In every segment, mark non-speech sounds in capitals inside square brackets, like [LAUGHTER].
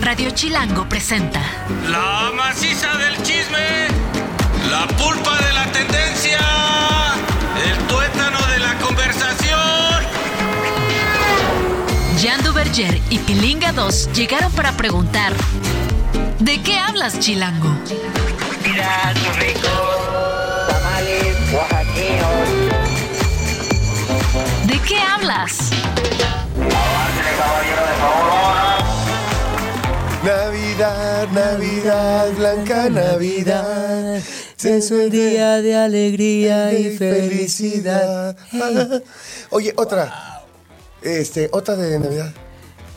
Radio Chilango presenta La maciza del chisme, la pulpa de la tendencia, el tuétano de la conversación. Jean Duverger y Pilinga 2 llegaron para preguntar ¿De qué hablas, Chilango? Mira tus ricos tamales oaxaqueños. ¿De qué hablas? Navidad, Navidad, blanca Navidad. Es un día de alegría y felicidad. [LAUGHS] Oye, otra. Este, otra de Navidad.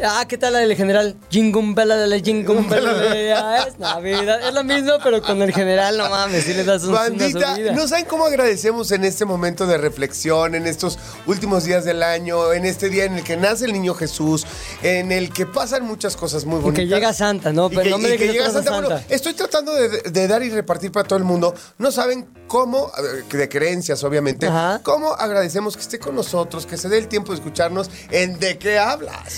Ah, ¿qué tal la del general? Jingumbela de la Jingumbela. Es Navidad. Es lo mismo, pero con el general, no mames, si le das un Bandita, no saben cómo agradecemos en este momento de reflexión, en estos últimos días del año, en este día en el que nace el niño Jesús, en el que pasan muchas cosas muy Y bonitas. que llega Santa, ¿no? Y Pero que, no me y que llega Santa. Bueno, estoy tratando de, de dar y repartir para todo el mundo. No saben cómo, de creencias obviamente, Ajá. cómo agradecemos que esté con nosotros, que se dé el tiempo de escucharnos en ¿De qué hablas?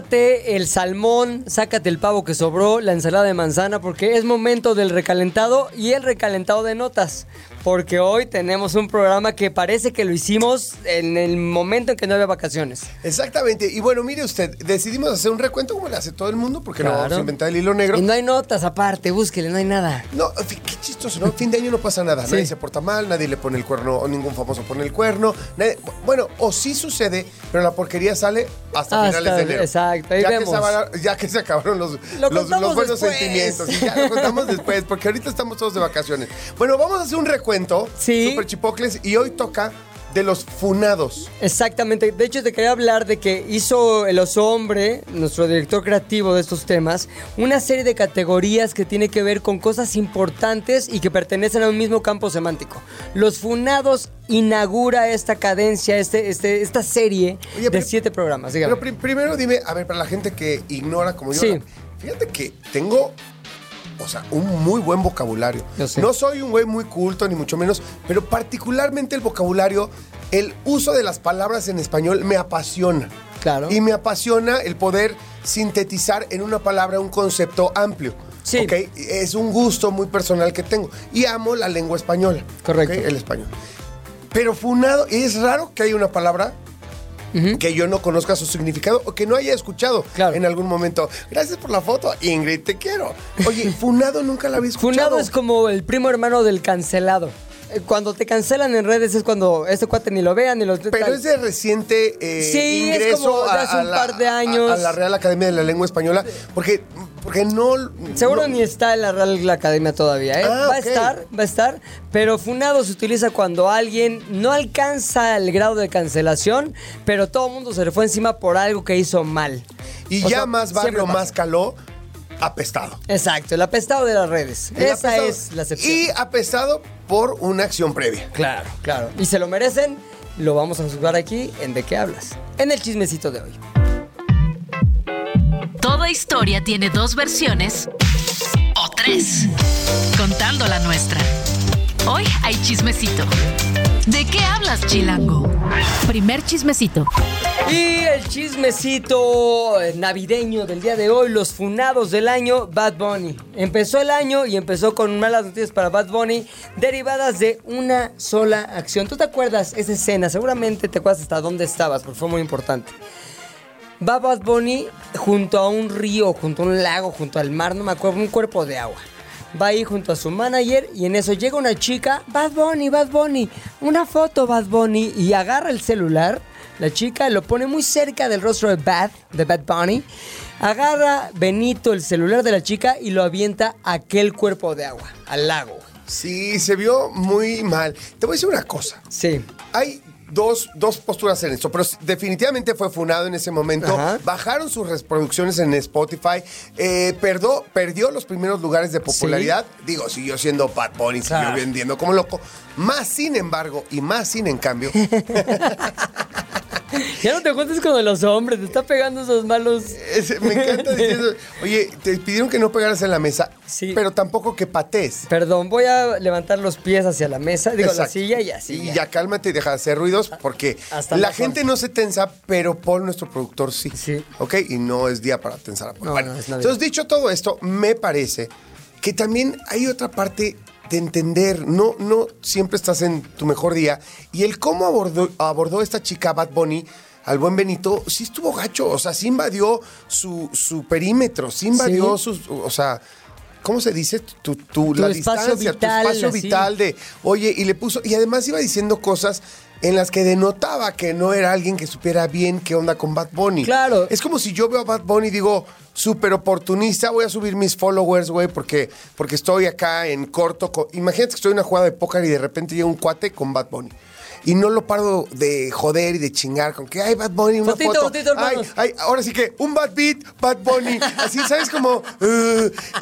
Sácate el salmón, sácate el pavo que sobró, la ensalada de manzana, porque es momento del recalentado y el recalentado de notas. Porque hoy tenemos un programa que parece que lo hicimos en el momento en que no había vacaciones. Exactamente. Y bueno, mire usted, decidimos hacer un recuento como le hace todo el mundo, porque no vamos a inventar el hilo negro. Y no hay notas aparte, búsquele, no hay nada. No, qué chistoso, ¿no? Fin de año no pasa nada. Sí. Nadie se porta mal, nadie le pone el cuerno, o ningún famoso pone el cuerno. nadie- bueno, o sí sucede, pero la porquería sale hasta, Hasta- finales de enero. exacto, ahí ya, que vemos. se acabaron, ya que se acabaron los, Lo los, contamos los buenos después. sentimientos. Y ya lo contamos después, porque ahorita estamos todos de vacaciones. Bueno, vamos a hacer un recuento. Sí. Super chipocles. Y hoy toca de los funados. Exactamente. De hecho, te quería hablar de que hizo el oso hombre, nuestro director creativo de estos temas, una serie de categorías que tiene que ver con cosas importantes y que pertenecen a un mismo campo semántico. Los funados inaugura esta cadencia, este, este, esta serie Oye, de pero- siete programas. Dígame. Pero pri- primero dime, a ver, para la gente que ignora como yo, Sí. fíjate que tengo, o sea, un muy buen vocabulario. No soy un güey muy culto, ni mucho menos, pero particularmente el vocabulario, el uso de las palabras en español me apasiona. Claro. Y me apasiona el poder sintetizar en una palabra un concepto amplio. Sí. ¿ok? Es un gusto muy personal que tengo. Y amo la lengua española. Correcto. El español. Pero funado, es raro que haya una palabra que yo no conozca su significado o que no haya escuchado Claro. en algún momento. Gracias por la foto, Ingrid, te quiero. Oye, [LAUGHS] funado nunca la había escuchado. Funado es como el primo hermano del cancelado. Cuando te cancelan en redes es cuando este cuate ni lo vean ni lo... Pero es de reciente eh, Sí, es ingreso como de a- hace a un la- par de a- años. A, la Real Academia de la Lengua Española, porque, porque no... Seguro no- ni está en la Real Academia todavía, ¿eh? Ah, va a estar, va a estar, pero funado se utiliza cuando alguien no alcanza el grado de cancelación, pero todo el mundo se le fue encima por algo que hizo mal. Y O ya sea, más barrio, más caló, apestado. Exacto, el apestado de las redes. El Esa apestado. es la excepción. Y apestado por una acción previa. Claro, claro. Y se lo merecen, lo vamos a juzgar aquí en De qué hablas, en el chismecito de hoy. Toda historia tiene dos versiones o tres, contando la nuestra. Hoy hay chismecito. ¿De qué hablas, Chilango? Primer chismecito. Y el chismecito navideño del día de hoy, los funados del año, Bad Bunny. Empezó el año y empezó con malas noticias para Bad Bunny, derivadas de una sola acción. ¿Tú te acuerdas esa escena? Seguramente te acuerdas hasta dónde estabas, porque fue muy importante. Va Bad Bunny junto a un río, junto a un lago, junto al mar, no me acuerdo, un cuerpo de agua. Va ahí junto a su manager y en eso llega una chica, Bad Bunny, Bad Bunny, una foto Bad Bunny y agarra el celular. La chica lo pone muy cerca del rostro de Bad, de Bad Bunny. Agarra Benito el celular de la chica y lo avienta a aquel cuerpo de agua, al lago. Sí, se vio muy mal. Te voy a decir una cosa. Sí. Hay dos, dos posturas en esto, pero definitivamente fue funado en ese momento. Ajá. Bajaron sus reproducciones en Spotify. eh, perdió los primeros lugares de popularidad. Digo, siguió siendo Bad Bunny, Claro. siguió vendiendo como loco. Más sin embargo, y más sin en cambio, [LAUGHS] Ya no te juntes con los hombres, te está pegando esos malos. Me encanta [LAUGHS] diciendo, oye, te pidieron que no pegaras en la mesa, Sí. pero tampoco que patees. Perdón, voy a levantar los pies hacia la mesa, digo la silla y así. Y ya cálmate y deja de hacer ruidos porque Hasta la gente no se tensa, pero Paul, nuestro productor, sí. Sí. ¿Ok? Y no es día para tensar a Paul. No, Bueno, no, entonces, dicho todo esto, me parece que también hay otra parte de entender, no, no siempre estás en tu mejor día. Y el cómo abordó, abordó esta chica Bad Bunny al buen Benito, sí estuvo gacho, o sea, sí invadió su, su perímetro, sí invadió Sí. sus, o sea... ¿Cómo se dice? Tu, tu- Tu la espacio distancia, vital, tu espacio así. vital de, oye, y le puso, y además iba diciendo cosas en las que denotaba que no era alguien que supiera bien qué onda con Bad Bunny. Claro. Es como si yo veo a Bad Bunny y digo, súper oportunista, voy a subir mis followers, güey, porque, porque estoy acá en corto. co- Imagínate que estoy en una jugada de póker y de repente llega un cuate con Bad Bunny. Y no lo paro de joder y de chingar con que hay Bad Bunny, una Fotito, foto. fotito, ay, hermanos. ay, ahora sí que un Bad Beat, Bad Bunny. Así, ¿sabes? Como.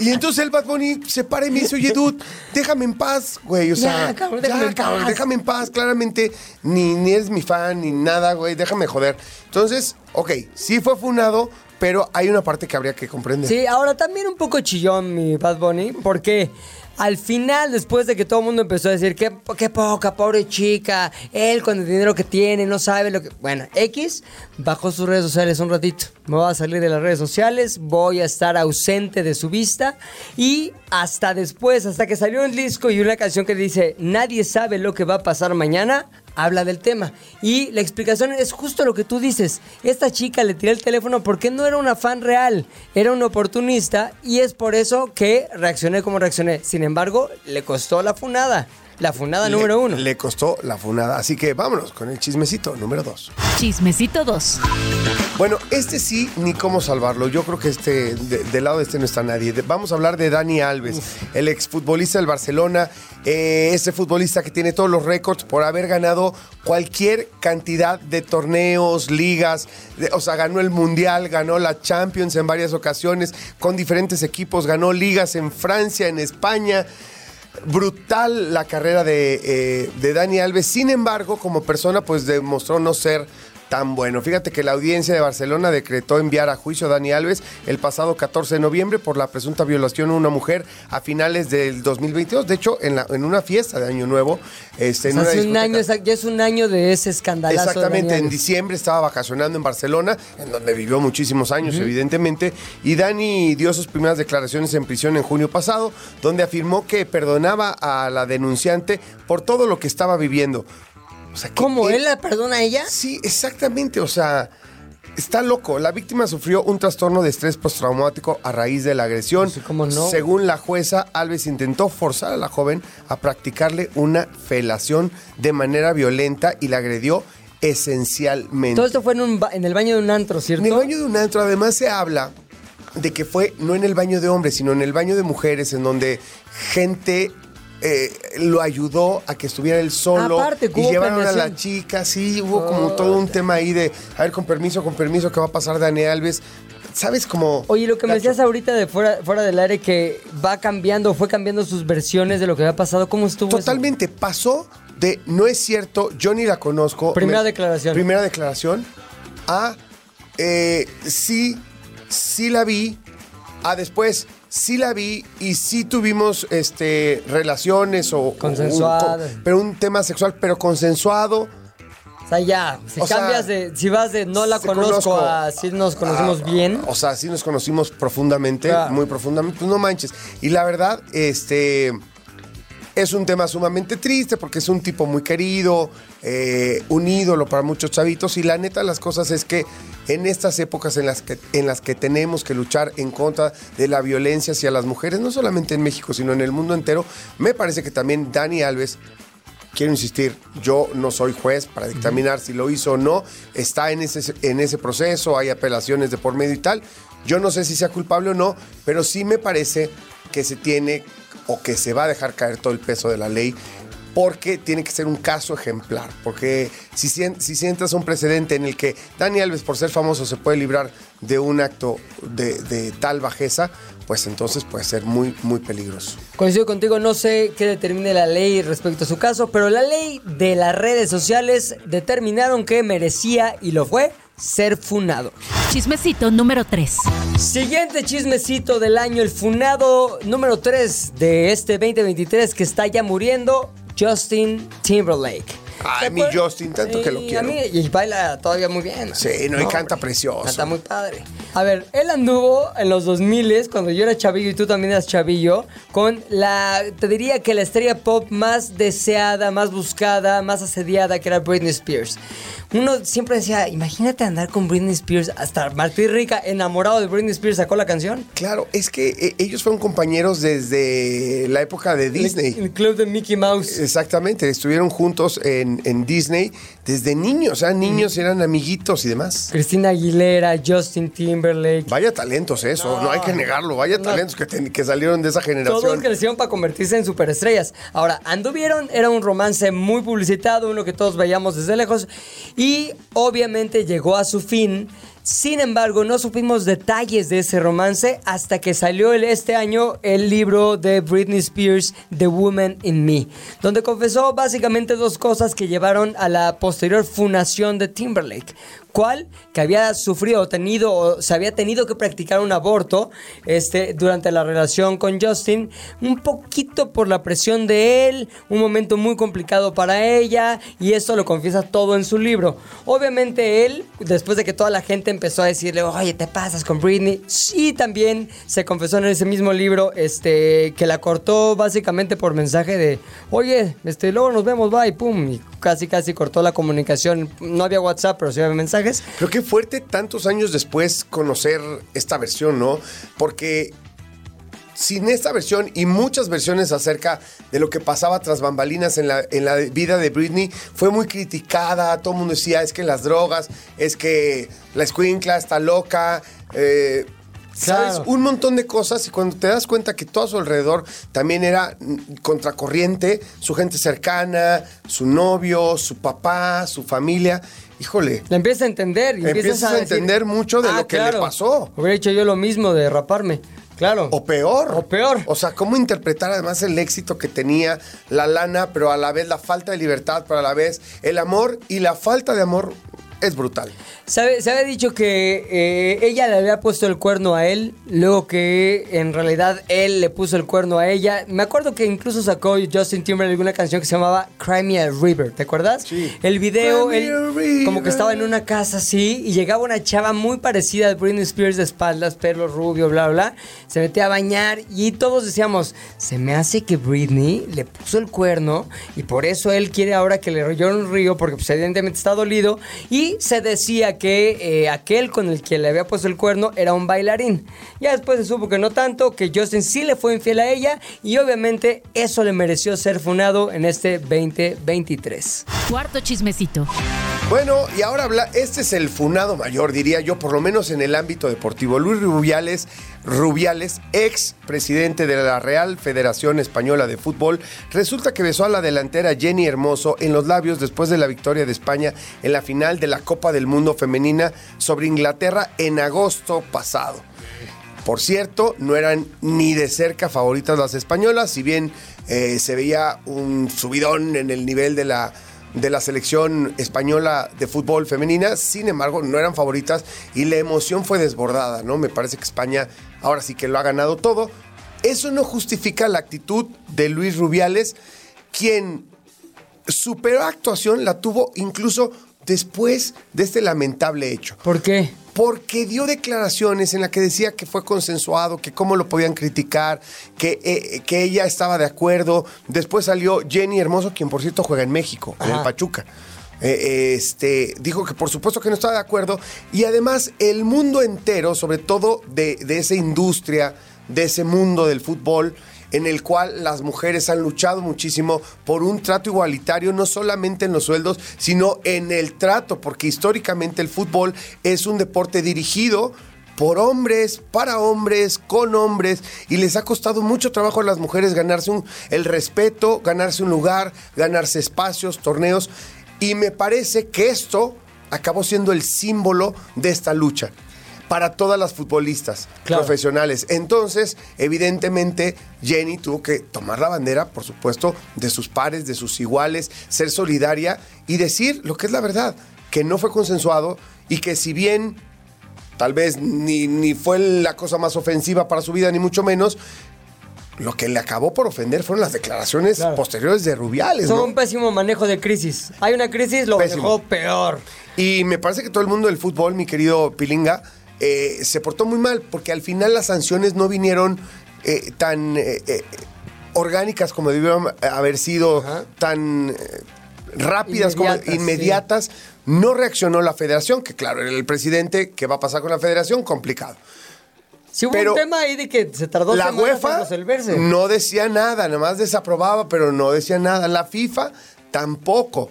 y entonces el Bad Bunny se para y me dice, oye, dude, déjame en paz, güey. O sea, Ya, cabrón, déjame en cabrón, paz. déjame en paz. Claramente, ni, ni eres mi fan, ni nada, güey. Déjame joder. Entonces, ok, sí fue funado, pero hay una parte que habría que comprender. Sí, ahora también un poco chillón mi Bad Bunny, porque al final, después de que todo el mundo empezó a decir que qué poca, pobre chica, él con el dinero que tiene, no sabe lo que... Bueno, X bajó sus redes sociales un ratito. Me voy a salir de las redes sociales, voy a estar ausente de su vista y hasta después, hasta que salió el disco y una canción que dice, nadie sabe lo que va a pasar mañana, habla del tema. Y la explicación es justo lo que tú dices. Esta chica le tiré el teléfono porque no era una fan real, era un oportunista y es por eso que reaccioné como reaccioné. Sin embargo, le costó la funada. La funada Le- número uno. Le costó la funada. Así que vámonos con el chismecito número dos. Chismecito 2. Bueno, este sí, ni cómo salvarlo. Yo creo que este, de- del lado de este no está nadie. De- vamos a hablar de Dani Alves, el exfutbolista del Barcelona, eh, ese futbolista que tiene todos los récords por haber ganado cualquier cantidad de torneos, ligas. de- o sea, ganó el Mundial, ganó la Champions en varias ocasiones con diferentes equipos, ganó ligas en Francia, en España brutal la carrera de, eh, de Dani Alves. Sin embargo, como persona, pues demostró no ser tan bueno. Fíjate que la audiencia de Barcelona decretó enviar a juicio a Dani Alves el pasado 14 de noviembre por la presunta violación a una mujer a finales del 2022. De hecho, en, la- en una fiesta de Año Nuevo. Este, O en sea, una hace un año, ya es un año de ese escandalazo. Exactamente, en diciembre estaba vacacionando en Barcelona, en donde vivió muchísimos años, evidentemente, y Dani dio sus primeras declaraciones en prisión en junio pasado, donde afirmó que perdonaba a la denunciante por todo lo que estaba viviendo. Sea, ¿Cómo? ¿Él la perdona a ella? Sí, exactamente, o sea, está loco. La víctima sufrió un trastorno de estrés postraumático a raíz de la agresión. Sí, cómo no. Según la jueza, Alves intentó forzar a la joven a practicarle una felación de manera violenta y la agredió esencialmente. Todo esto fue en, un ba- en el baño de un antro, ¿cierto? En el baño de un antro, además se habla de que fue no en el baño de hombres, sino en el baño de mujeres, en donde gente eh, lo ayudó a que estuviera él solo. Aparte, y llevaron a la chica, sí, hubo como todo un tema ahí de, a ver, con permiso, con permiso, ¿qué va a pasar Dani Alves? ¿Sabes cómo? Oye, lo que me decías ahorita de fuera, fuera del aire que va cambiando, fue cambiando sus versiones de lo que había pasado, ¿cómo estuvo eso? Totalmente, pasó de no es cierto, yo ni la conozco. Primera declaración. Primera declaración. A eh, sí, sí la vi. A después, sí la vi y sí tuvimos este, relaciones o. Consensuado. un- pero un tema sexual, pero consensuado. O sea, ya, si O sea, cambias de, si vas de no la conozco, conozco. a si nos conocimos Ah, bien. O sea, sí nos conocimos profundamente, Claro. muy profundamente, pues no manches. Y la verdad, este es un tema sumamente triste porque es un tipo muy querido, eh, un ídolo para muchos chavitos. Y la neta, las cosas es que en estas épocas en las que, en las que tenemos que luchar en contra de la violencia hacia las mujeres, no solamente en México, sino en el mundo entero, me parece que también Dani Alves quiero insistir, yo no soy juez para dictaminar si lo hizo o no, está en ese, en ese proceso, hay apelaciones de por medio y tal. Yo no sé si sea culpable o no, pero sí me parece que se tiene o que se va a dejar caer todo el peso de la ley porque tiene que ser un caso ejemplar. Porque si, si sientas un precedente en el que Dani Alves, por ser famoso, se puede librar de un acto de, de tal bajeza, pues entonces puede ser muy, muy peligroso. Coincido contigo, no sé qué determine la ley respecto a su caso, pero la ley de las redes sociales determinaron que merecía, y lo fue, ser funado. Chismecito número 3. Siguiente chismecito del año, el funado número 3 de este 2023 que está ya muriendo, Justin Timberlake. Ay, ¿Te mi? Justin, tanto que lo quiero. a mí- y baila todavía muy bien. Sí, no, y canta precioso. Canta muy padre. A ver, él anduvo en los 2000 cuando yo era chavillo y tú también eras chavillo, con la, te diría que la estrella pop más deseada, más buscada, más asediada, que era Britney Spears. Uno siempre decía, imagínate andar con Britney Spears, hasta Martín Rica, enamorado de Britney Spears, sacó la canción. Claro, es que eh, ellos fueron compañeros desde la época de Disney. El, el club de Mickey Mouse. Exactamente, estuvieron juntos en, en Disney desde niños, eran niños, eran amiguitos y demás. Cristina Aguilera, Justin Timberlake. Vaya talentos eso, no, No. hay que negarlo, vaya No. talentos que, que salieron de esa Todos generación. crecieron para convertirse en superestrellas. Ahora, anduvieron, era un romance muy publicitado, uno que todos veíamos desde lejos, y obviamente llegó a su fin. Sin embargo, no supimos detalles de ese romance hasta que salió este año el libro de Britney Spears, The Woman in Me, donde confesó básicamente dos cosas que llevaron a la posterior funación de Timberlake. ¿Cuál? Que había sufrido o tenido, o se había tenido que practicar un aborto este, durante la relación con Justin, un poquito por la presión de él, un momento muy complicado para ella, y esto lo confiesa todo en su libro. Obviamente él, después de que toda la gente empezó a decirle, oye, te pasas con Britney, sí también se confesó en ese mismo libro este, que la cortó básicamente por mensaje de, oye, este, luego nos vemos, bye, pum, y casi casi cortó la comunicación. No había WhatsApp, pero sí había mensajes. Pero qué fuerte tantos años después conocer esta versión, ¿no? Porque sin esta versión y muchas versiones acerca de lo que pasaba tras bambalinas en la, en la vida de Britney, fue muy criticada. Todo el mundo decía, es que las drogas, es que la escuincla está loca. eh, ¿Sabes? Un montón de cosas y cuando te das cuenta que todo a su alrededor también era contracorriente, su gente cercana, su novio, su papá, su familia, híjole, La empiezas a entender. Y Empiezas a entender mucho de lo que le pasó. Hubiera hecho yo lo mismo de raparme. Claro. O peor. O peor. O sea, cómo interpretar además el éxito que tenía, la lana, pero a la vez la falta de libertad, pero a la vez el amor y la falta de amor es brutal. ¿Sabe- Se había dicho que eh, ella le había puesto el cuerno a él, luego que en realidad él le puso el cuerno a ella. Me acuerdo que incluso sacó Justin Timberlake una canción que se llamaba Cry Me a River, ¿te acuerdas? Sí. El video, él como que estaba en una casa así y llegaba una chava muy parecida a Britney Spears de espaldas, pelo rubio, bla, bla. Se metía a bañar y todos decíamos, se me hace que Britney le puso el cuerno y por eso él quiere ahora que le llore un río porque pues, evidentemente está dolido. Y se decía que eh, aquel con el que le había puesto el cuerno era un bailarín. Ya después se supo que no tanto, que Justin sí le fue infiel a ella y obviamente eso le mereció ser funado en este 2023. Cuarto chismecito. Bueno, y ahora habla, este es el funado mayor, diría yo, por lo menos en el ámbito deportivo. Luis Rubiales, Rubiales, ex presidente de la Real Federación Española de Fútbol, resulta que besó a la delantera Jenny Hermoso en los labios después de la victoria de España en la final de la Copa del Mundo Femenina sobre Inglaterra en agosto pasado. Por cierto, no eran ni de cerca favoritas las españolas, si bien eh, se veía un subidón en el nivel de la, de la selección española de fútbol femenina, sin embargo, no eran favoritas y la emoción fue desbordada, ¿no? Me parece que España ahora sí que lo ha ganado todo. Eso no justifica la actitud de Luis Rubiales, quien su peor actuación la tuvo incluso después de este lamentable hecho ¿Por qué? Porque dio declaraciones en las que decía que fue consensuado, que cómo lo podían criticar, que, eh, que ella estaba de acuerdo. Después salió Jenny Hermoso, quien por cierto juega en México, en el. Pachuca. Eh, este, dijo que por supuesto que no estaba de acuerdo y además el mundo entero, sobre todo de, de esa industria, de ese mundo del fútbol, en el cual las mujeres han luchado muchísimo por un trato igualitario, no solamente en los sueldos, sino en el trato, porque históricamente el fútbol es un deporte dirigido por hombres, para hombres, con hombres, y les ha costado mucho trabajo a las mujeres ganarse un- el respeto, ganarse un lugar, ganarse espacios, torneos, y me parece que esto acabó siendo el símbolo de esta lucha para todas las futbolistas Claro. profesionales. Entonces, evidentemente, Jenny tuvo que tomar la bandera, por supuesto, de sus pares, de sus iguales, ser solidaria y decir lo que es la verdad, que no fue consensuado y que si bien tal vez ni, ni fue la cosa más ofensiva para su vida, ni mucho menos, lo que le acabó por ofender fueron las declaraciones Claro. posteriores de Rubiales. Son ¿no? un pésimo manejo de crisis. Hay una crisis, lo Pésimo. manejó peor. Y me parece que todo el mundo del fútbol, mi querido Pilinga, eh, se portó muy mal, porque al final las sanciones no vinieron eh, tan eh, orgánicas como debieron haber sido, Ajá. tan rápidas Inmediatas, como inmediatas. No reaccionó la federación, que claro, era el presidente, ¿qué va a pasar con la federación? Complicado. Si hubo Pero un tema ahí de que se tardó la UEFA resolverse. no decía nada, nada más desaprobaba, pero no decía nada. La FIFA tampoco.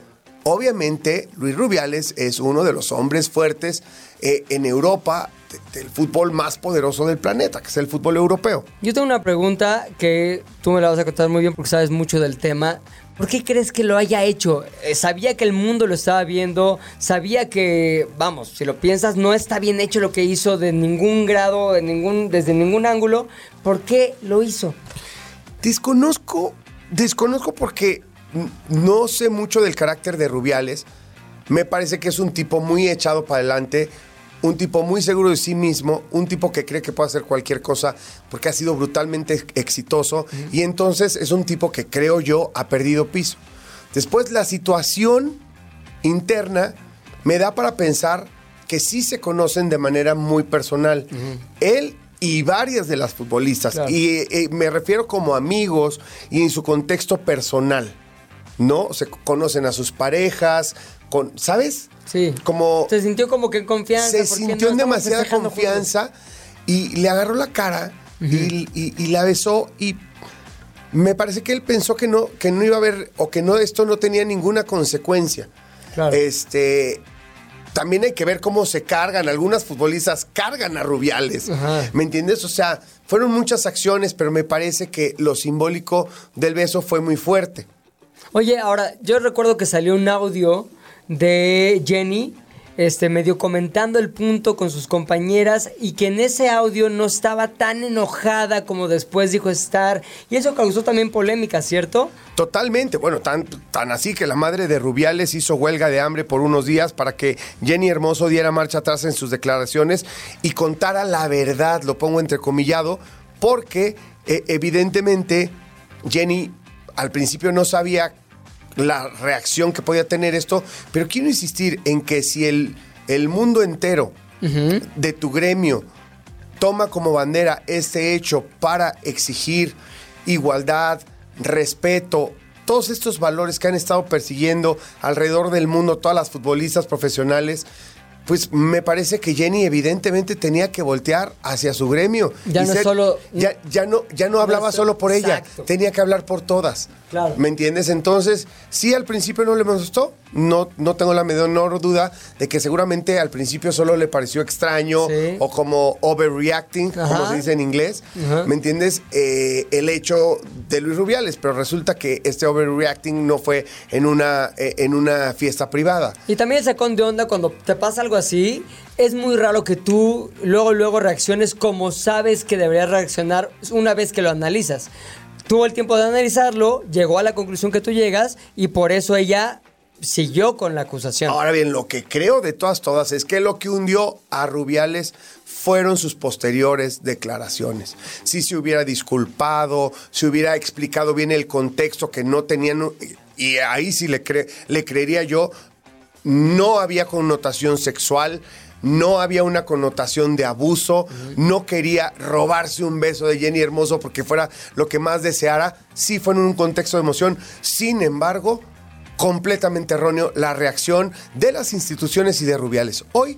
Obviamente, Luis Rubiales es uno de los hombres fuertes eh, en Europa de- del fútbol más poderoso del planeta, que es el fútbol europeo. Yo tengo una pregunta que tú me la vas a contar muy bien porque sabes mucho del tema. ¿Por qué crees que lo haya hecho? Eh, sabía que el mundo lo estaba viendo, sabía que, vamos, si lo piensas, no está bien hecho lo que hizo de ningún grado, de ningún, desde ningún ángulo. ¿Por qué lo hizo? Desconozco, desconozco porque no sé mucho del carácter de Rubiales. Me parece que es un tipo muy echado para adelante, un tipo muy seguro de sí mismo, un tipo que cree que puede hacer cualquier cosa porque ha sido brutalmente ex- exitoso y entonces es un tipo que creo yo ha perdido piso. Después la situación interna me da para pensar que sí se conocen de manera muy personal. Él y varias de las futbolistas. Claro. Y eh, me refiero como amigos y en su contexto personal. ¿No? Se conocen a sus parejas, con, ¿sabes? Sí. Como Se sintió como que en confianza. se ¿por qué sintió en demasiada juntos? confianza y le agarró la cara y, y- y la besó y me parece que él pensó que no, que no iba a haber o que no esto no tenía ninguna consecuencia. Claro. Este también hay que ver cómo se cargan. Algunas futbolistas cargan a Rubiales. Ajá. ¿Me entiendes? O sea, fueron muchas acciones, pero me parece que lo simbólico del beso fue muy fuerte. Oye, ahora, yo recuerdo que salió un audio de Jenny, este, medio comentando el punto con sus compañeras y que en ese audio no estaba tan enojada como después dijo estar. Y eso causó también polémica, ¿cierto? Totalmente, bueno, tan, tan así que la madre de Rubiales hizo huelga de hambre por unos días para que Jenny Hermoso diera marcha atrás en sus declaraciones y contara la verdad, lo pongo entrecomillado, porque eh, evidentemente Jenny al principio no sabía la reacción que podía tener esto, pero quiero insistir en que si el, el mundo entero de tu gremio toma como bandera este hecho para exigir igualdad, respeto, todos estos valores que han estado persiguiendo alrededor del mundo todas las futbolistas profesionales, pues me parece que Jenny evidentemente tenía que voltear hacia su gremio. Ya y no solo- Ya, ya no, ya no hablaba solo por ella, tenía que hablar por todas. Claro. ¿Me entiendes? Entonces, sí, al principio no le gustó. No, no tengo la menor duda de que seguramente al principio solo le pareció extraño Sí. o como overreacting, como se dice en inglés. Ajá. ¿Me entiendes? Eh, el hecho de Luis Rubiales, pero resulta que este overreacting no fue en una, eh, en una fiesta privada. Y también el sacón de onda cuando te pasa algo así, es muy raro que tú luego, luego reacciones como sabes que deberías reaccionar una vez que lo analizas. Tuvo el tiempo de analizarlo, llegó a la conclusión que tú llegas y por eso ella siguió con la acusación. Ahora bien, lo que creo de todas, todas es que lo que hundió a Rubiales fueron sus posteriores declaraciones. Si se hubiera disculpado, si hubiera explicado bien el contexto que no tenían, y ahí sí le, cre- le creería yo, no había connotación sexual, no había una connotación de abuso, no quería robarse un beso de Jenny Hermoso porque fuera lo que más deseara, sí fue en un contexto de emoción, sin embargo, completamente erróneo la reacción de las instituciones y de Rubiales. Hoy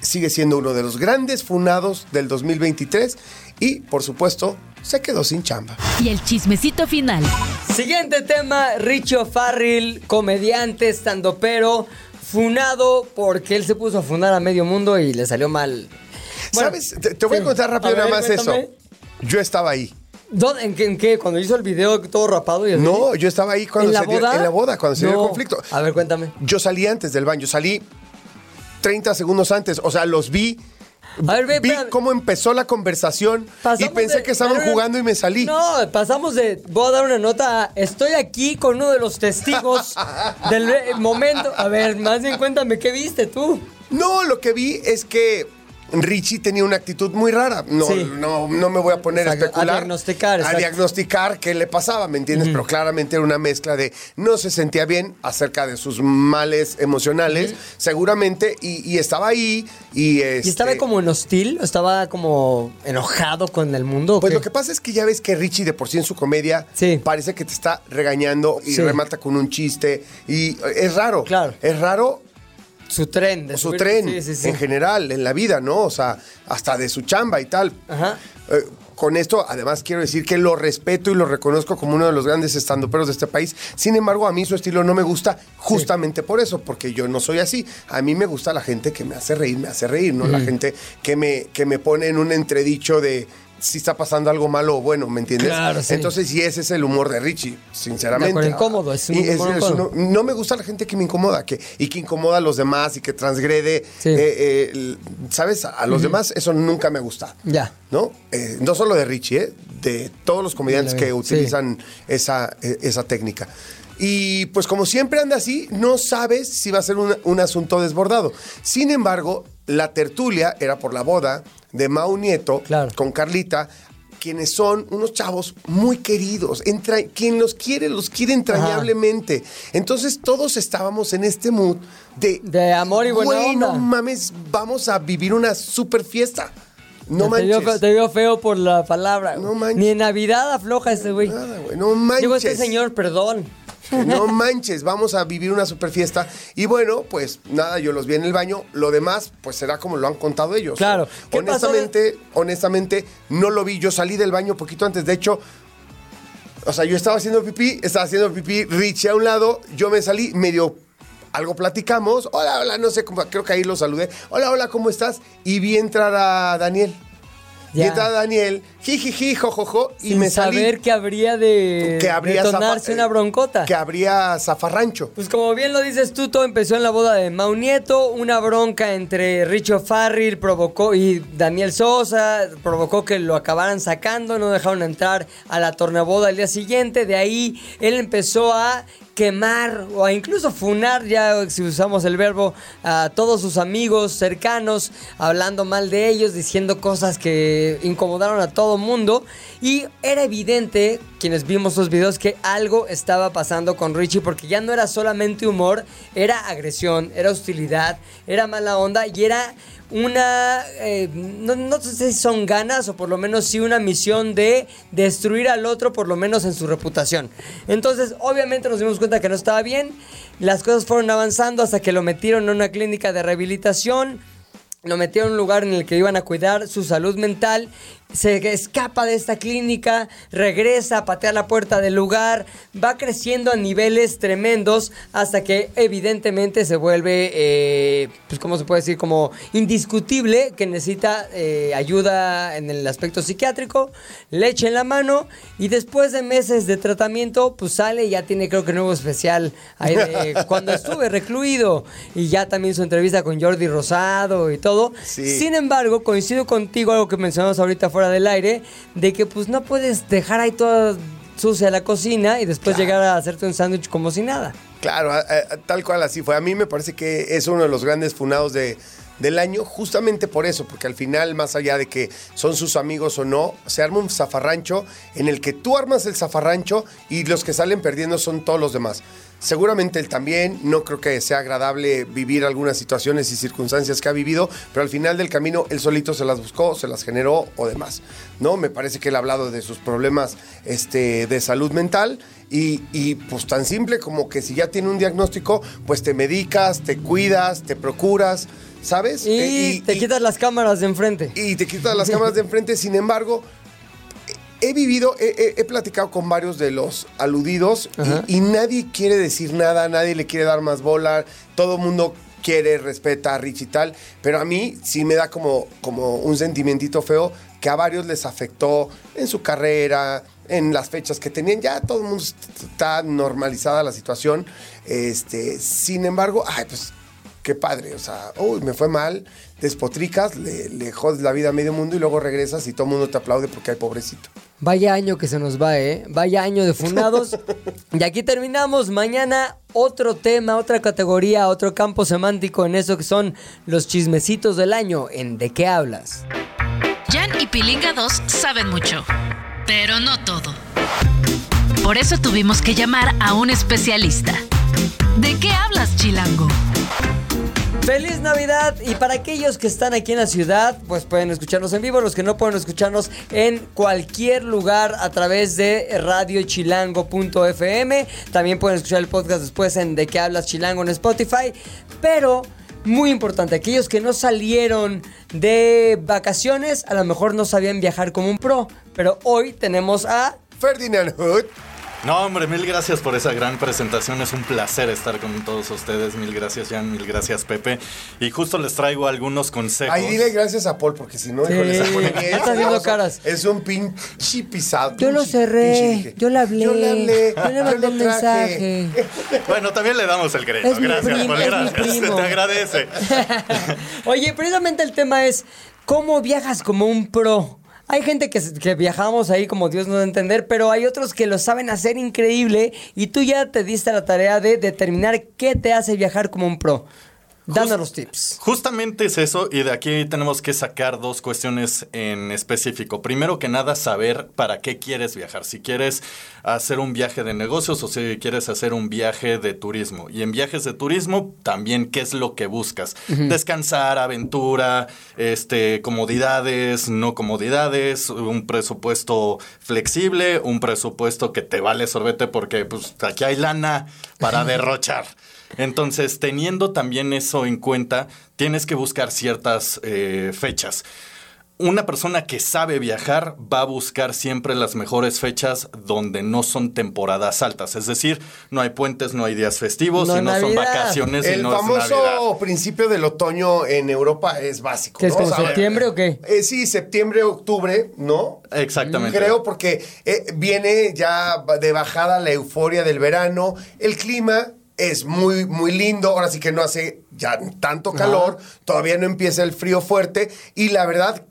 sigue siendo uno de los grandes funados del 2023 y, por supuesto, se quedó sin chamba. Y el chismecito final. Siguiente tema, Richo Farrell, comediante, estandopero, funado porque él se puso a funar a medio mundo y le salió mal. Bueno, ¿Sabes? Te, te voy a contar rápido A ver, nada más cuéntame. eso. Yo estaba ahí. ¿Dónde- en, qué, ¿En qué? ¿Cuando hizo el video todo rapado y así? No, yo estaba ahí cuando ¿En la se dio- boda? en la boda, cuando se dio el conflicto. A ver, cuéntame. Yo salí antes del baño, salí 30 segundos antes, o sea, los vi. A ver, ve, vi espérame. cómo empezó la conversación y Pasamos pensé de- que estaban pero- jugando y me salí. No, pasamos de. Voy a dar una nota. a, Estoy aquí con uno de los testigos del momento. A ver, más bien cuéntame, ¿qué viste tú? No, lo que vi es que Richie tenía una actitud muy rara. No, Sí. no, no me voy a poner a sea, a especular. diagnosticar, A diagnosticar qué le pasaba, ¿me entiendes? Pero claramente era una mezcla de no se sentía bien acerca de sus males emocionales, seguramente, y, y estaba ahí. Y, ¿Y este, estaba como en hostil? ¿O estaba como enojado con el mundo? Pues qué? lo que pasa es que ya ves que Richie de por sí en su comedia Sí. parece que te está regañando y Sí. remata con un chiste. Y es raro. Claro. Es raro Su tren. de su subir- tren Sí, sí, sí. en general, en la vida, ¿no? O sea, hasta de su chamba y tal. Ajá. Eh, con esto, además, quiero decir que lo respeto y lo reconozco como uno de los grandes estandoperos de este país. Sin embargo, a mí su estilo no me gusta justamente por eso, porque yo no soy así. A mí me gusta la gente que me hace reír, me hace reír, no la gente que me, que me pone en un entredicho de si está pasando algo malo o bueno, ¿me entiendes? Claro, sí. Entonces, y ese es el humor de Richie, sinceramente. Acuerdo, incómodo, es un Y humor es incómodo. uno- no me gusta la gente que me incomoda que, y que incomoda a los demás y que transgrede, Sí. eh, eh, ¿sabes? A los demás eso nunca me gusta. Ya. ¿No? Eh, no solo de Richie, ¿eh? de todos los comediantes que utilizan esa, esa técnica. Y pues como siempre anda así, no sabes si va a ser un, un asunto desbordado. Sin embargo, la tertulia era por la boda de Mau Nieto Claro. con Carlita, quienes son unos chavos muy queridos. Entra, quien los quiere, los quiere entrañablemente. Entonces todos estábamos en este mood de... De amor y buena "Güey, no onda". mames, vamos a vivir una super fiesta. No te, manches. te vio feo por la palabra. No manches. Ni en Navidad afloja ese güey. Nada, güey, no manches. Digo, este señor, perdón. [LAUGHS] No manches, vamos a vivir una super fiesta. Y bueno, pues nada, yo los vi en el baño. Lo demás, pues será como lo han contado ellos. Claro. ¿Qué pasó Honestamente, honestamente, no lo vi. Yo salí del baño poquito antes. De hecho, o sea, yo estaba haciendo pipí, estaba haciendo pipí, Richie a un lado, yo me salí, medio algo platicamos. Hola, hola, no sé cómo, creo que ahí lo saludé. Hola, hola, ¿cómo estás? Y vi entrar a Daniel. Y Ya. entra a Daniel, jijiji, jojojo, y Sin me salí. saber que habría de que habría detonarse una broncota. Que habría zafarrancho. Pues como bien lo dices tú, todo empezó en la boda de Mau Nieto, una bronca entre Richo Farrell provocó y Daniel Sosa provocó que lo acabaran sacando, no dejaron entrar a la tornaboda al día siguiente, de ahí él empezó a quemar o incluso funar, ya si usamos el verbo, a todos sus amigos cercanos, hablando mal de ellos, diciendo cosas que incomodaron a todo mundo. Y era evidente, quienes vimos los videos, que algo estaba pasando con Richie, porque ya no era solamente humor, era agresión, era hostilidad, era mala onda y era una, eh, no, no sé si son ganas o por lo menos sí una misión de destruir al otro, por lo menos en su reputación. Entonces, obviamente nos dimos cuenta que no estaba bien, las cosas fueron avanzando hasta que lo metieron en una clínica de rehabilitación. Lo metieron en un lugar en el que iban a cuidar su salud mental. Se escapa de esta clínica, regresa a patear la puerta del lugar, va creciendo a niveles tremendos hasta que evidentemente se vuelve, eh, pues cómo se puede decir, como indiscutible que necesita eh, ayuda en el aspecto psiquiátrico, leche en la mano y después de meses de tratamiento, pues sale y ya tiene creo que nuevo especial ahí de [LAUGHS] cuando estuve recluido y ya también su entrevista con Jordi Rosado y todo. Sí. Sin embargo, coincido contigo, algo que mencionamos ahorita fuera del aire, de que pues no puedes dejar ahí toda sucia la cocina y después Claro. llegar a hacerte un sándwich como si nada. Claro, a- a- tal cual así fue. A mí me parece que es uno de los grandes funados de, del año, justamente por eso, porque al final, más allá de que son sus amigos o no, se arma un zafarrancho en el que tú armas el zafarrancho y los que salen perdiendo son todos los demás. Seguramente él también, no creo que sea agradable vivir algunas situaciones y circunstancias que ha vivido, pero al final del camino él solito se las buscó, se las generó o demás. ¿No? Me parece que él ha hablado de sus problemas este, de salud mental y, y, pues tan simple como que si ya tiene un diagnóstico, pues te medicas, te cuidas, te procuras, ¿sabes? Y, Eh, te y- quitas las cámaras de enfrente. y te quitas las cámaras de enfrente. Sin embargo, he vivido, he, he- he platicado con varios de los aludidos y- nadie quiere decir nada, nadie le quiere dar más bola, todo el mundo quiere, respeta a Rich y tal, pero a mí sí me da como, como un sentimentito feo que a varios les afectó en su carrera, en las fechas que tenían, ya todo el mundo está normalizada la situación. Este, sin embargo, ay, pues qué padre, o sea, uy, me fue mal, despotricas, le, le jodes la vida a medio mundo y luego regresas y todo el mundo te aplaude porque hay pobrecito. Vaya año que se nos va, ¿eh? Vaya año de fundados. y aquí terminamos. Mañana otro tema, otra categoría, otro campo semántico en eso que son los chismecitos del año. ¿En de qué hablas? Jan y Pilinga 2 saben mucho, pero no todo. Por eso tuvimos que llamar a un especialista. ¿De qué hablas, Chilango? ¡Feliz Navidad! Y para aquellos que están aquí en la ciudad, pues pueden escucharnos en vivo. Los que no pueden escucharnos en cualquier lugar a través de radiochilango.fm. También pueden escuchar el podcast después en De qué hablas Chilango en Spotify. Pero muy importante, aquellos que no salieron de vacaciones, a lo mejor no sabían viajar como un pro. Pero hoy tenemos a Ferdinand Hood. No, hombre, mil gracias por esa gran presentación. Es un placer estar con todos ustedes. Mil gracias, Jan. Mil gracias, Pepe. Y justo les traigo algunos consejos. Ahí dile gracias a Paul, porque si no, Sí, híjole, se pone bien. ya está haciendo caras. Es un pinche pisado. Yo lo cerré, yo le hablé, Yo le hablé. yo le mandé un mensaje. Bueno, también le damos el crédito. Es mi gracias, primo, Paul, es mi gracias. Se te agradece. [LAUGHS] Oye, precisamente el tema es cómo viajas como un pro. Hay gente que, viajamos ahí como Dios nos entender, pero hay otros que lo saben hacer increíble y tú ya te diste la tarea de determinar qué te hace viajar como un pro. Danos los tips. Justamente es eso y de aquí tenemos que sacar dos cuestiones en específico. Primero que nada, saber para qué quieres viajar. Si quieres hacer un viaje de negocios o si quieres hacer un viaje de turismo. Y en viajes de turismo también qué es lo que buscas. Descansar, aventura, este, comodidades, no comodidades, un presupuesto flexible, un presupuesto que te vale sorbete porque pues aquí hay lana para [LAUGHS] derrochar. Entonces, teniendo también eso en cuenta, tienes que buscar ciertas eh, fechas. Una persona que sabe viajar va a buscar siempre las mejores fechas donde no son temporadas altas. Es decir, no hay puentes, no hay días festivos, No y no son vacaciones y El no es famoso principio del otoño en Europa es básico. ¿Qué es ¿no? como O sea, septiembre o qué? eh, sí, septiembre, octubre, ¿no? Exactamente. Creo porque eh, viene ya de bajada la euforia del verano, el clima es muy, muy lindo, ahora sí que no hace ya tanto calor, todavía no empieza el frío fuerte y la verdad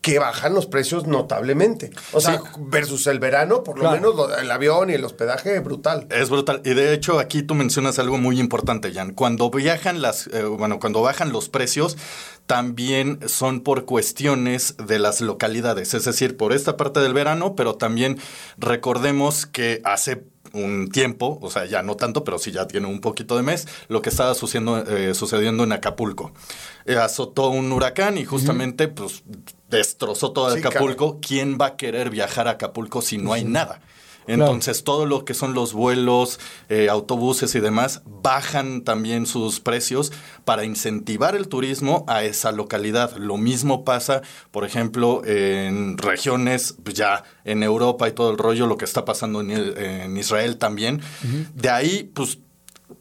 que bajan los precios notablemente. O sea, Sí. versus el verano, por lo menos el avión y el hospedaje, brutal. Es brutal. Y de hecho, aquí tú mencionas algo muy importante, Jan. Cuando viajan las, eh, bueno, cuando bajan los precios, también son por cuestiones de las localidades. Es decir, por esta parte del verano, pero también recordemos que hace un tiempo, o sea, ya no tanto, pero sí ya tiene un poquito de mes, lo que estaba sucediendo, eh, sucediendo en Acapulco. Eh, azotó un huracán y justamente, pues, destrozó todo Sí, Acapulco. ¿Quién va a querer viajar a Acapulco si no hay nada? Entonces, todo lo que son los vuelos, eh, autobuses y demás, bajan también sus precios para incentivar el turismo a esa localidad. Lo mismo pasa, por ejemplo, en regiones, pues, ya en Europa y todo el rollo, lo que está pasando en, en Israel también. De ahí, pues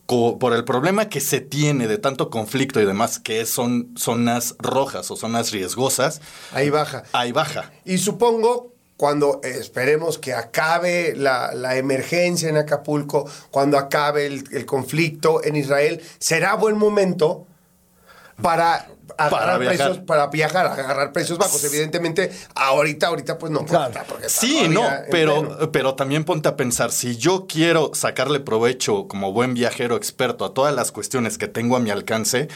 por el problema que se tiene de tanto conflicto y demás, que son zonas rojas o zonas riesgosas, Ahí baja. ahí baja. Y supongo, cuando esperemos que acabe la, la emergencia en Acapulco, cuando acabe el, el conflicto en Israel, será buen momento para agarrar viajar. precios, para viajar, agarrar precios bajos. Evidentemente, ahorita, ahorita, pues no Claro. porque está Sí, no, pero, pero también ponte a pensar, si yo quiero sacarle provecho como buen viajero experto a todas las cuestiones que tengo a mi alcance,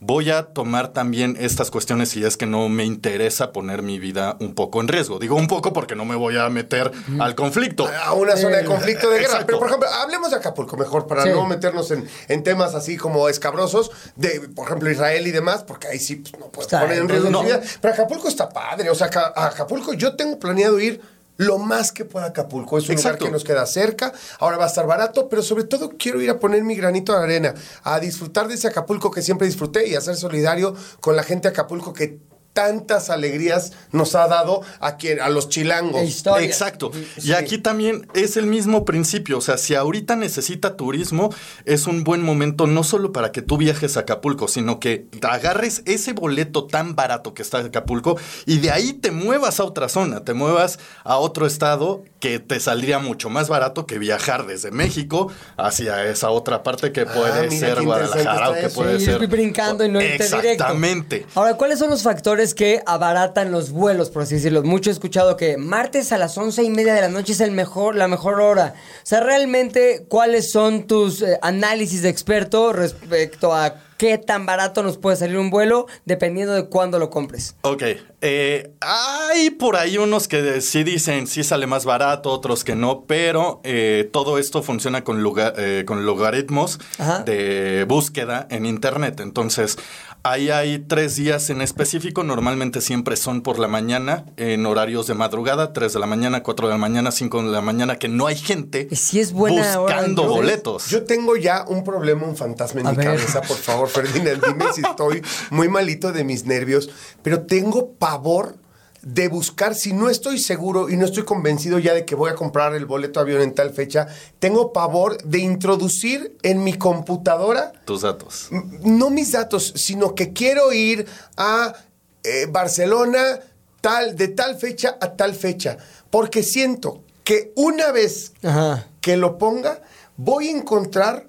voy a tomar también estas cuestiones si es que no me interesa poner mi vida un poco en riesgo. Digo un poco porque no me voy a meter al conflicto. a una zona de conflicto de guerra. Exacto. Pero, por ejemplo, hablemos de Acapulco mejor, para Sí. no meternos en, en temas así como escabrosos, de, por ejemplo, Israel y demás, porque ahí sí pues, no puedes Está, poner en riesgo no. tu vida. Pero Acapulco está padre. O sea, a Acapulco yo tengo planeado ir lo más que pueda a Acapulco. Es un Exacto. lugar que nos queda cerca, ahora va a estar barato, pero sobre todo quiero ir a poner mi granito de arena, a disfrutar de ese Acapulco que siempre disfruté y a ser solidario con la gente de Acapulco que tantas alegrías nos ha dado a, quien, a los chilangos. Exacto. Y aquí también es el mismo principio. O sea, si ahorita necesita turismo, es un buen momento no solo para que tú viajes a Acapulco, sino que agarres ese boleto tan barato que está en Acapulco y de ahí te muevas a otra zona, te muevas a otro estado que te saldría mucho más barato que viajar desde México hacia esa otra parte que puede Ah, mira ser Guadalajara o que puede Y ser. brincando y no irte directo. Exactamente. Ahora, ¿cuáles son los factores que abaratan los vuelos, por así decirlo? Mucho he escuchado que martes a las once y media de la noche es el mejor, la mejor hora. O sea, realmente, ¿cuáles son tus eh, análisis de experto respecto a qué tan barato nos puede salir un vuelo dependiendo de cuándo lo compres? Ok, eh, hay por ahí unos que sí dicen sí sale más barato, otros que no, pero eh, todo esto funciona con, lugar- eh, con logaritmos Ajá. de búsqueda en Internet. Entonces, ahí hay tres días en específico, normalmente siempre son por la mañana, en horarios de madrugada, 3 de la mañana, 4 de la mañana, 5 de la mañana, que no hay gente ¿Y si es buena buscando boletos. Yo tengo ya un problema, un fantasma en A mi ver. cabeza, por favor, Ferdinand, dime si estoy muy malito de mis nervios, pero tengo pavor de buscar, si no estoy seguro y no estoy convencido ya de que voy a comprar el boleto de avión en tal fecha, tengo pavor de introducir en mi computadora Tus datos. no mis datos, sino que quiero ir a eh, Barcelona tal, de tal fecha a tal fecha, porque siento que una vez Ajá. que lo ponga, voy a encontrar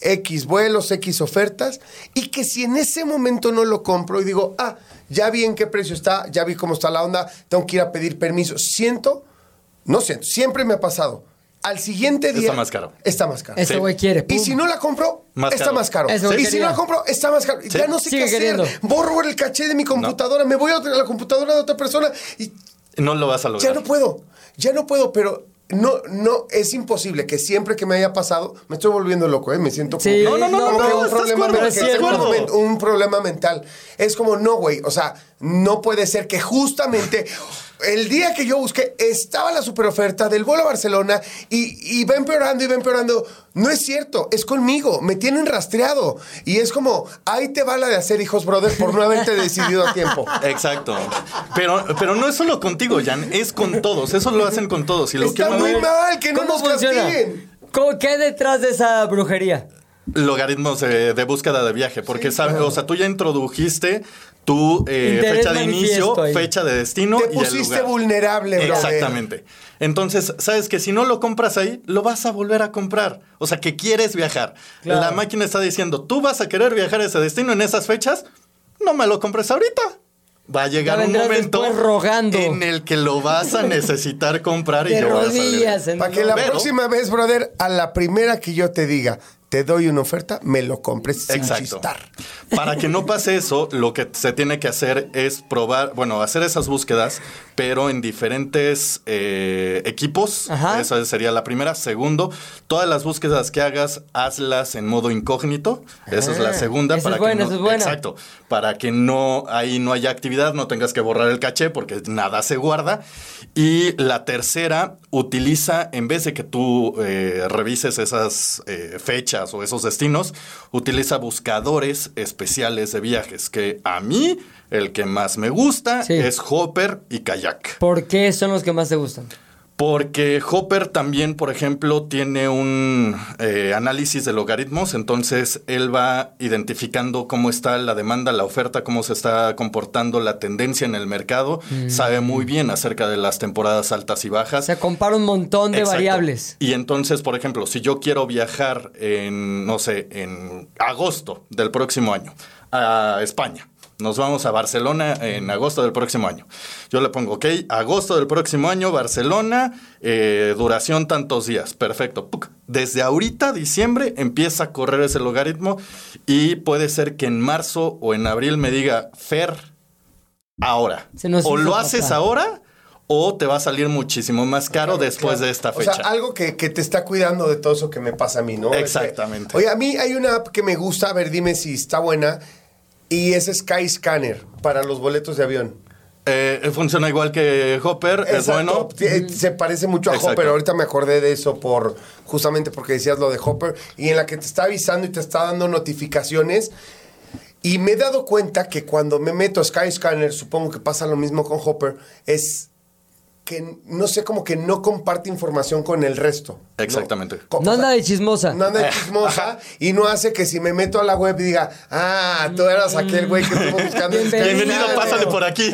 X vuelos, X ofertas, y que si en ese momento no lo compro y digo, ah, ya vi en qué precio está, ya vi cómo está la onda, tengo que ir a pedir permiso, siento, no siento, siempre me ha pasado. Al siguiente Está día más caro. Está más caro. Ese Sí. güey quiere. Y pum. si no la compro, Más está caro. más caro. Eso y quería. si no la compro, está más caro. Ya no sé Sigue qué hacer. queriendo. Borro el caché de mi computadora, me voy a otra- a la computadora de otra persona y No lo vas a lograr. ya no puedo. Ya no puedo, pero no, no, es imposible que siempre que me haya pasado, me estoy volviendo loco, ¿eh? Me siento Sí, como, no, no, como no, que un, problema, cuerdo, que estás tengo un, cuerdo. men- un problema mental. Es como, no, güey, o sea, no puede ser que justamente el día que yo busqué estaba la super oferta del vuelo a Barcelona y, y va empeorando y va empeorando. No es cierto, es conmigo, me tienen rastreado. Y es como, ahí te va la de hacer hijos, brother, por no haberte decidido a tiempo. [LAUGHS] Exacto. Pero, pero no es solo contigo, Jan, es con todos. Eso lo hacen con todos. Y lo Está que muy mal que no ¿Cómo nos funciona? castiguen. ¿Cómo- ¿Qué hay detrás de esa brujería? logaritmos de, de búsqueda de viaje, porque sabes, o sea, tú ya introdujiste tu eh, fecha de inicio, ahí. fecha de destino Te y el pusiste lugar. vulnerable, brother. Exactamente. Entonces, sabes que si no lo compras ahí, lo vas a volver a comprar. O sea, que quieres viajar. Claro. La máquina está diciendo, tú vas a querer viajar a ese destino en esas fechas, no me lo compres ahorita. Va a llegar un momento rogando. en el que lo vas a necesitar comprar y De yo voy a salir. rodillas. Para que la Pero- próxima vez, brother, a la primera que yo te diga, te doy una oferta, me lo compres sin Exacto. chistar. Para que no pase eso, lo que se tiene que hacer es probar, bueno, hacer esas búsquedas, pero en diferentes eh, equipos. Ajá. Esa sería la primera. Segundo, todas las búsquedas que hagas, hazlas en modo incógnito. Esa es la Ah, segunda. es que buena, no- esa es buena. Exacto. Para que no ahí no haya actividad, no tengas que borrar el caché porque nada se guarda. Y la tercera, utiliza, en vez de que tú eh, revises esas eh, fechas o esos destinos, utiliza buscadores especiales de viajes, que a mí el que más me gusta Sí. es Hopper y Kayak. ¿Por qué son los que más te gustan? Porque Hopper también, por ejemplo, tiene un eh, análisis de logaritmos, entonces él va identificando cómo está la demanda, la oferta, cómo se está comportando la tendencia en el mercado, sabe muy bien acerca de las temporadas altas y bajas. sea, compara un montón de Exacto. variables. Y entonces, por ejemplo, si yo quiero viajar en, no sé, en agosto del próximo año a España. Nos vamos a Barcelona en agosto del próximo año. Yo le pongo, ok, agosto del próximo año, Barcelona, eh, duración tantos días. Perfecto. Puc. Desde ahorita, diciembre, empieza a correr ese logaritmo y puede ser que en marzo o en abril me diga, Fer, ahora. Se nos o lo haces pasar. ahora o te va a salir muchísimo más caro después de esta O fecha. sea, algo que, que te está cuidando de todo eso que me pasa a mí, ¿no? Exactamente. Este, oye, a mí hay una app que me gusta, a ver, dime si está buena, y es Skyscanner para los boletos de avión. Eh, funciona igual que Hopper, es bueno. T- Se parece mucho a Exacto. Hopper. Ahorita me acordé de eso por justamente porque decías lo de Hopper y en la que te está avisando y te está dando notificaciones. Y me he dado cuenta que cuando me meto a Skyscanner, supongo que pasa lo mismo con Hopper, es que no sé, como que no comparte información con el resto. ¿No? Exactamente. No o sea, anda de chismosa. no anda de [LAUGHS] chismosa y no hace que si me meto a la web diga, ah, tú eras aquel güey que estuvo buscando. en Bienvenido. Bienvenido, Skyscanner". pásale por aquí.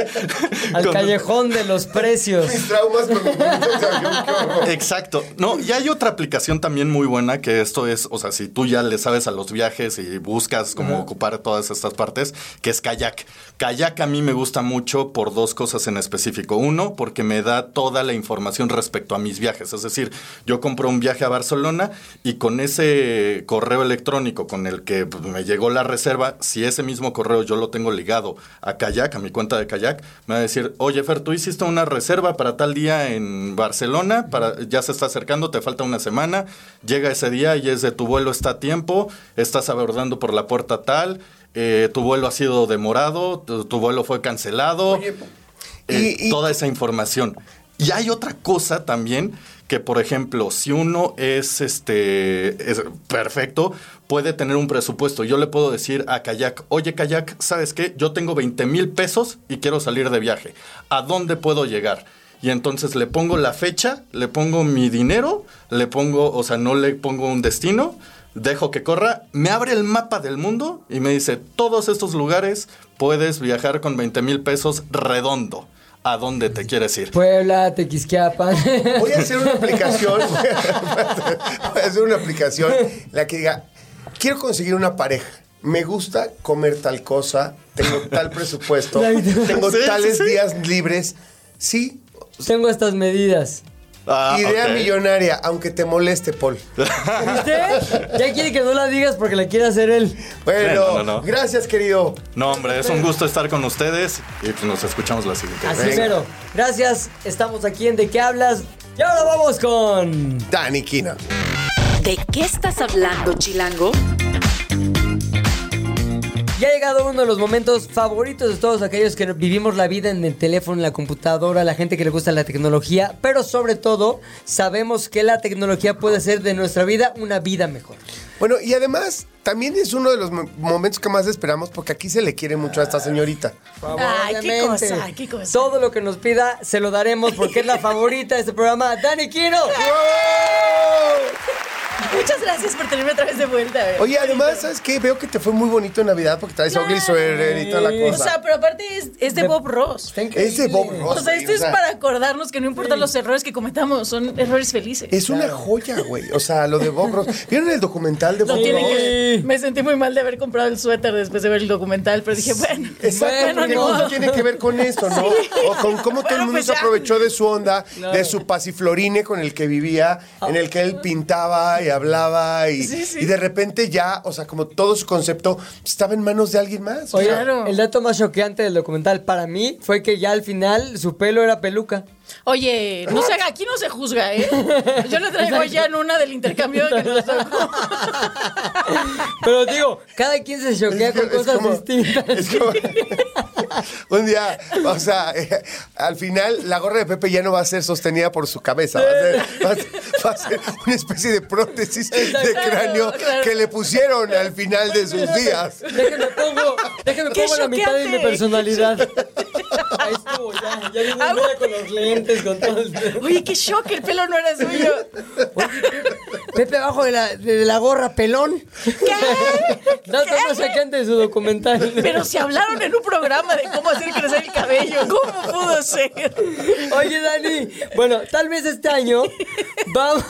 Al Con- callejón de los precios. Mis traumas con de avión. Exacto. No, y hay otra aplicación también muy buena que esto es, o sea, si tú ya le sabes a los viajes y buscas cómo ocupar todas estas partes, que es Kayak. Kayak a mí me gusta mucho por dos cosas en específico. Uno, porque me da toda la información respecto a mis viajes. Es decir, yo compro un viaje a Barcelona y con ese correo electrónico con el que pues, me llegó la reserva, si ese mismo correo yo lo tengo ligado a Kayak, a mi cuenta de Kayak, me va a decir, oye Fer, tú hiciste una reserva para tal día en Barcelona, para, ya se está acercando, te falta una semana, llega ese día y es de tu vuelo está a tiempo, estás abordando por la puerta tal, eh, tu vuelo ha sido demorado, tu, tu vuelo fue cancelado, Oye, eh, y- y- toda esa información. Y hay otra cosa también que, por ejemplo, si uno es este es perfecto, puede tener un presupuesto. Yo le puedo decir a Kayak, oye Kayak, ¿sabes qué? Yo tengo 20 mil pesos y quiero salir de viaje. ¿A dónde puedo llegar? Y entonces le pongo la fecha, le pongo mi dinero, le pongo, o sea, no le pongo un destino, dejo que corra, me abre el mapa del mundo y me dice, todos estos lugares puedes viajar con 20 mil pesos redondo. ¿A dónde te quieres ir? Puebla, Tequisquiapan. [LAUGHS] Voy a hacer una aplicación. [LAUGHS] Voy a hacer una aplicación la que diga, quiero conseguir una pareja. Me gusta comer tal cosa, tengo tal presupuesto, [LAUGHS] tengo tales sí. días libres. Sí, Tengo estas medidas. Ah, idea millonaria, aunque te moleste, Paul. ¿Viste? Ya quiere que no la digas porque la quiere hacer él. Bueno, No, no, no. gracias, querido. No, hombre, es un gusto estar con ustedes y pues nos escuchamos la siguiente. Así vez. Venga. mero. Gracias. Estamos aquí en De qué hablas. Y ahora vamos con. Dani Kina. ¿De qué estás hablando, Chilango? Ya ha llegado uno de los momentos favoritos de todos aquellos que vivimos la vida en el teléfono, en la computadora, la gente que le gusta la tecnología, pero sobre todo sabemos que la tecnología puede hacer de nuestra vida una vida mejor. Bueno, y además, también es uno de los mo- momentos que más esperamos porque aquí se le quiere mucho a esta señorita. Ay, qué cosa, qué cosa. Todo lo que nos pida se lo daremos porque es la favorita de este programa, Dani Quino. Muchas gracias por tenerme otra vez de vuelta. Oye, además, ¿sabes qué? Veo que te fue muy bonito en Navidad porque traes ugly sweater y toda la O cosa. sea, pero aparte es, es de Bob Ross. Es de Bob Ross. O sea, esto es para acordarnos que no importan los errores que cometamos, son errores felices. Es una joya, güey. O sea, lo de Bob Ross. ¿Vieron el documental de Bob Ross? que- Me sentí muy mal de haber comprado el suéter después de ver el documental, pero dije, bueno, Exacto, Bueno, porque modo. tiene que ver con esto, ¿no? [LAUGHS] O con cómo todo el mundo pues se aprovechó de su onda, de su pasiflorine con el que vivía, en el que él pintaba y hablaba y, Sí, sí. y de repente ya, o sea, como todo su concepto estaba en manos de alguien más. Oye, Claro. el dato más choqueante del documental para mí fue que ya al final su pelo era peluca. Oye, no se haga, aquí no se juzga, ¿eh? Yo le traigo ya en una del intercambio que nos tocó. Pero digo, cada quien se choquea con Es cosas como- distintas. es como- [LAUGHS] un día, o sea, eh, al final la gorra de Pepe ya no va a ser sostenida por su cabeza, va a ser, va a ser- va a ser una especie de prótesis de cráneo claro. que le pusieron al final de sus días. Déjenme pongo, déjenme ¡Qué pongo la mitad de mi personalidad. [LAUGHS] Ahí estuvo, ya. Ya vimos mira con los lentes, con todo el... Oye, qué shock, el pelo no era suyo. Pepe abajo de la, de la gorra, pelón. ¿Qué? Dato más sacante de su documental. Pero si hablaron en un programa de cómo hacer crecer el cabello, ¿cómo pudo ser? Oye, Dani, bueno, tal vez este año vamos,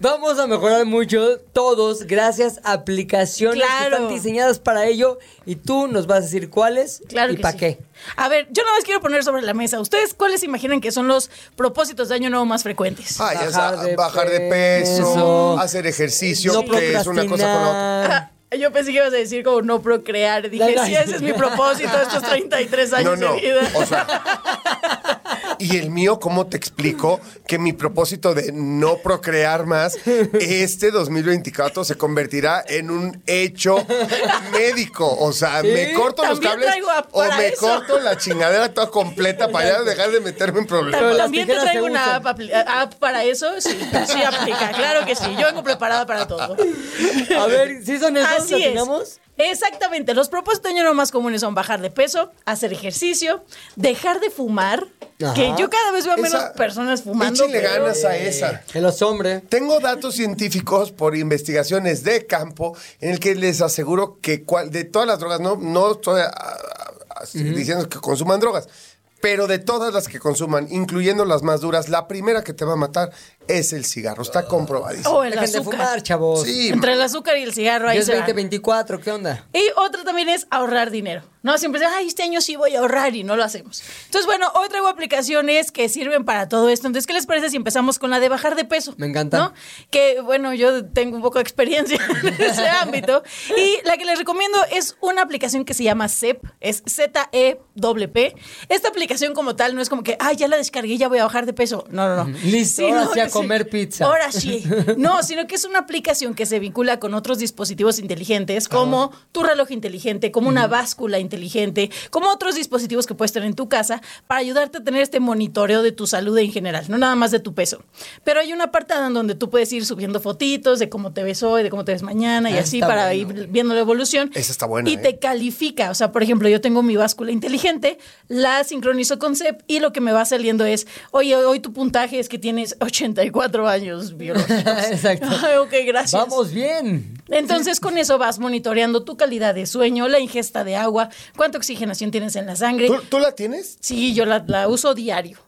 vamos a mejorar mucho todos gracias a aplicaciones que están diseñadas para ello y tú nos vas a decir cuáles Claro y para sí. qué. A ver, yo nada más quiero poner sobre la mesa. ¿Ustedes cuáles imaginan que son los propósitos de año nuevo más frecuentes? Ah, ya Bajar de bajar de peso, peso, hacer ejercicio, no que es una cosa con la otra. Ah, Yo pensé que ibas a decir como no procrear. Dije, No, no. sí, ese es mi propósito estos 33 No, años no. de vida. O sea. [LAUGHS] Y el mío, ¿cómo te explico que mi propósito de no procrear más este 2024 se convertirá en un hecho médico? O sea, me corto los cables o me eso. corto la chingadera toda completa para ya dejar de meterme en Pero problemas. las También te traigo una app, para eso. Sí, sí aplica. Claro que sí. Yo vengo preparada para todo. A ver, ¿sí son esos? Así es. Exactamente. Los propósitos de año nuevo más comunes son bajar de peso, hacer ejercicio, dejar de fumar. Ajá. Que yo cada vez veo menos Esa- personas fumando. Échenle pero- ganas a esa. En los hombres. Tengo datos científicos por investigaciones de campo en el que les aseguro que cual- de todas las drogas, no, no estoy diciendo que consuman drogas, pero de todas las que consuman, incluyendo las más duras, la primera que te va a matar es el cigarro. Está comprobadísimo. O el Dejen de azúcar. fumar, chavos. Sí, Entre el azúcar y el cigarro ahí Ya es se van. 2024, ¿qué onda? Y otra también es ahorrar dinero. No, siempre dicen, ay, este año sí voy a ahorrar y no lo hacemos. Entonces, bueno, hoy traigo aplicaciones que sirven para todo esto. Entonces, ¿qué les parece si empezamos con la de bajar de peso? Me encanta. ¿No? Que, bueno, yo tengo un poco de experiencia [LAUGHS] en ese ámbito. Y la que les recomiendo es una aplicación que se llama CEP, es Z-E-P. Esta aplicación como tal no es como que, ay, ya la descargué, ya voy a bajar de peso. No, no, no. Listo, sí a comer pizza. Ahora sí. [LAUGHS] No, sino que es una aplicación que se vincula con otros dispositivos inteligentes, como tu reloj inteligente, como una báscula inteligente, como otros dispositivos que puedes tener en tu casa para ayudarte a tener este monitoreo de tu salud en general, no nada más de tu peso. Pero hay una apartado en donde tú puedes ir subiendo fotitos de cómo te ves hoy, de cómo te ves mañana y Ah, así para bueno. ir viendo la evolución. Esa está buena, Y ¿eh? te califica. O sea, por ejemplo, yo tengo mi báscula inteligente, la sincronizo con CEP y lo que me va saliendo es, oye, hoy tu puntaje es que tienes 84 años [LAUGHS] biológicos. Exacto. Ay, ok, gracias. Vamos bien. Entonces con eso vas monitoreando tu calidad de sueño, la ingesta de agua, cuánta oxigenación tienes en la sangre. ¿Tú, tú la tienes? Sí, yo la, la uso diario.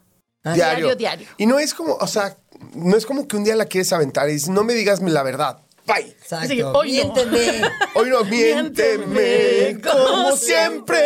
diario, diario. Y no es como, o sea, no es como que un día la quieres aventar y dices, no me digas la verdad. Bye. Exacto. Hoy no. Miénteme. [LAUGHS] Hoy no, miénteme como siempre.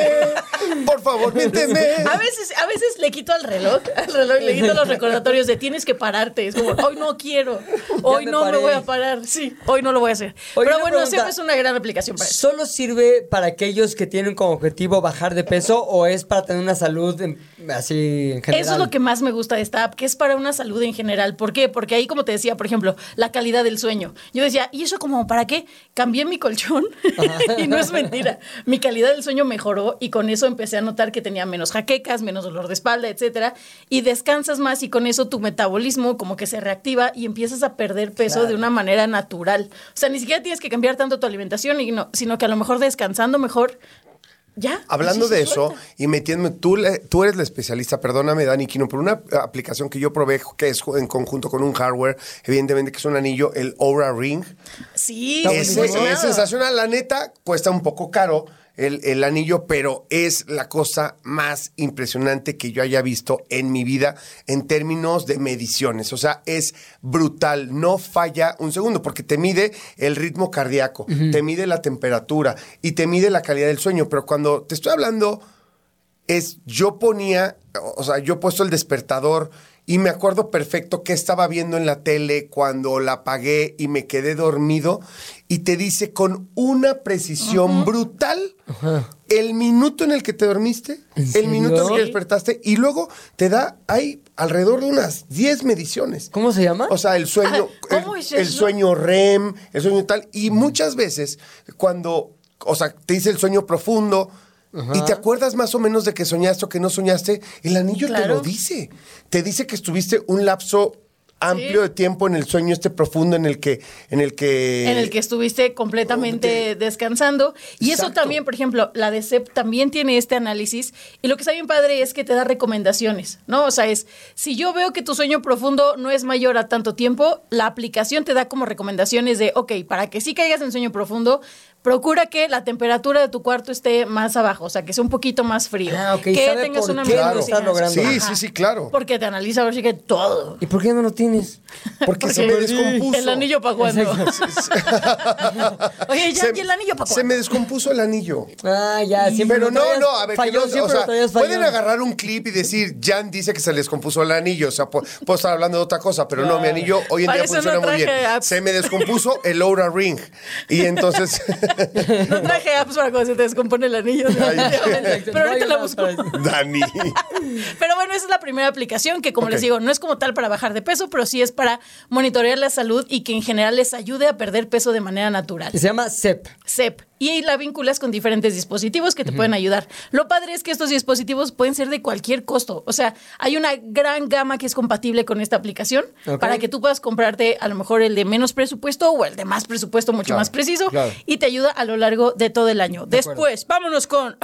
Por favor, miénteme. A veces, a veces le quito al reloj, al reloj le quito los recordatorios de tienes que pararte. Es como, hoy no quiero, hoy me no me voy a parar. Sí, hoy no lo voy a hacer. Pero bueno, pregunta. siempre es una gran aplicación para eso. ¿Solo sirve para aquellos que tienen como objetivo bajar de peso o es para tener una salud en- así en general? Eso es lo que más me gusta de esta app, que es para una salud en general. ¿Por qué? Porque ahí, como te decía, por ejemplo, la calidad del sueño. Yo decía, ¿y eso como para qué? Cambié mi colchón [LAUGHS] y no es mentira. Mi calidad del sueño mejoró y con eso empecé a notar que tenía menos jaquecas, menos dolor de espalda, etcétera. Y descansas más y con eso tu metabolismo como que se reactiva y empiezas a perder peso de una manera natural. O sea, ni siquiera tienes que cambiar tanto tu alimentación, y no- sino que a lo mejor descansando mejor, ya. Hablando de eso y metiéndome, tú, tú eres la especialista, perdóname Dani Quino, pero una aplicación que yo probé que es en conjunto con un hardware, evidentemente que es un anillo, el Aura Ring. Sí, es sensacional, la neta, cuesta un poco caro el, el anillo, pero es la cosa más impresionante que yo haya visto en mi vida en términos de mediciones. O sea, es brutal, no falla un segundo, porque te mide el ritmo cardíaco, te mide la temperatura y te mide la calidad del sueño. Pero cuando te estoy hablando es yo ponía, o sea, yo he puesto el despertador y me acuerdo perfecto qué estaba viendo en la tele cuando la apagué y me quedé dormido y te dice con una precisión brutal el minuto en el que te dormiste, el serio? minuto en el que despertaste y luego te da hay alrededor de unas 10 mediciones. ¿Cómo se llama? O sea, el sueño, Ah, ¿cómo el, es el sueño REM, el sueño tal. Y muchas veces, cuando, o sea, te dice el sueño profundo y te acuerdas más o menos de que soñaste o que no soñaste, el anillo te lo dice. Te dice que estuviste un lapso amplio Sí. de tiempo en el sueño este profundo en el que, en el que. en el que estuviste completamente descansando. Y eso también, por ejemplo, la de CEP también tiene este análisis. Y lo que está bien padre es que te da recomendaciones, ¿no? O sea, es, si yo veo que tu sueño profundo no es mayor a tanto tiempo, la aplicación te da como recomendaciones de, ok, para que sí caigas en sueño profundo, procura que la temperatura de tu cuarto esté más abajo, o sea, que sea un poquito más frío. Ah, ok, Que sabe tengas por una qué estás logrando. Sí, Ajá. sí, sí, claro. Porque te analiza ahora sí que todo. ¿Y por qué no lo tienes? Porque se me descompuso. El anillo para cuando. [LAUGHS] Oye, ya, Se- ¿y el anillo para Se cuándo? me descompuso el anillo. Ah, ya, siempre Pero no, no, a ver, que fallón, no, o siempre sea, pueden agarrar un clip y decir, Jan dice que se les descompuso el anillo, o sea, pu- puedo estar hablando de otra cosa, pero no, mi anillo hoy en Para día funciona no muy bien. Se me descompuso el Aura Ring y entonces, [LAUGHS] No traje apps para cuando se te descompone el anillo. Pero ahorita la busco. Dani, Pero bueno, esa es la primera aplicación que, como les digo, no es como tal para bajar de peso, pero sí es para monitorear la salud y que en general les ayude a perder peso de manera natural. Se llama CEP. CEP, y la vinculas con diferentes dispositivos que te pueden ayudar. Lo padre es que estos dispositivos pueden ser de cualquier costo. O sea, hay una gran gama que es compatible con esta aplicación para que tú puedas comprarte a lo mejor el de menos presupuesto o el de más presupuesto mucho Claro, más preciso claro. y te ayuda a lo largo de todo el año. Después, vámonos con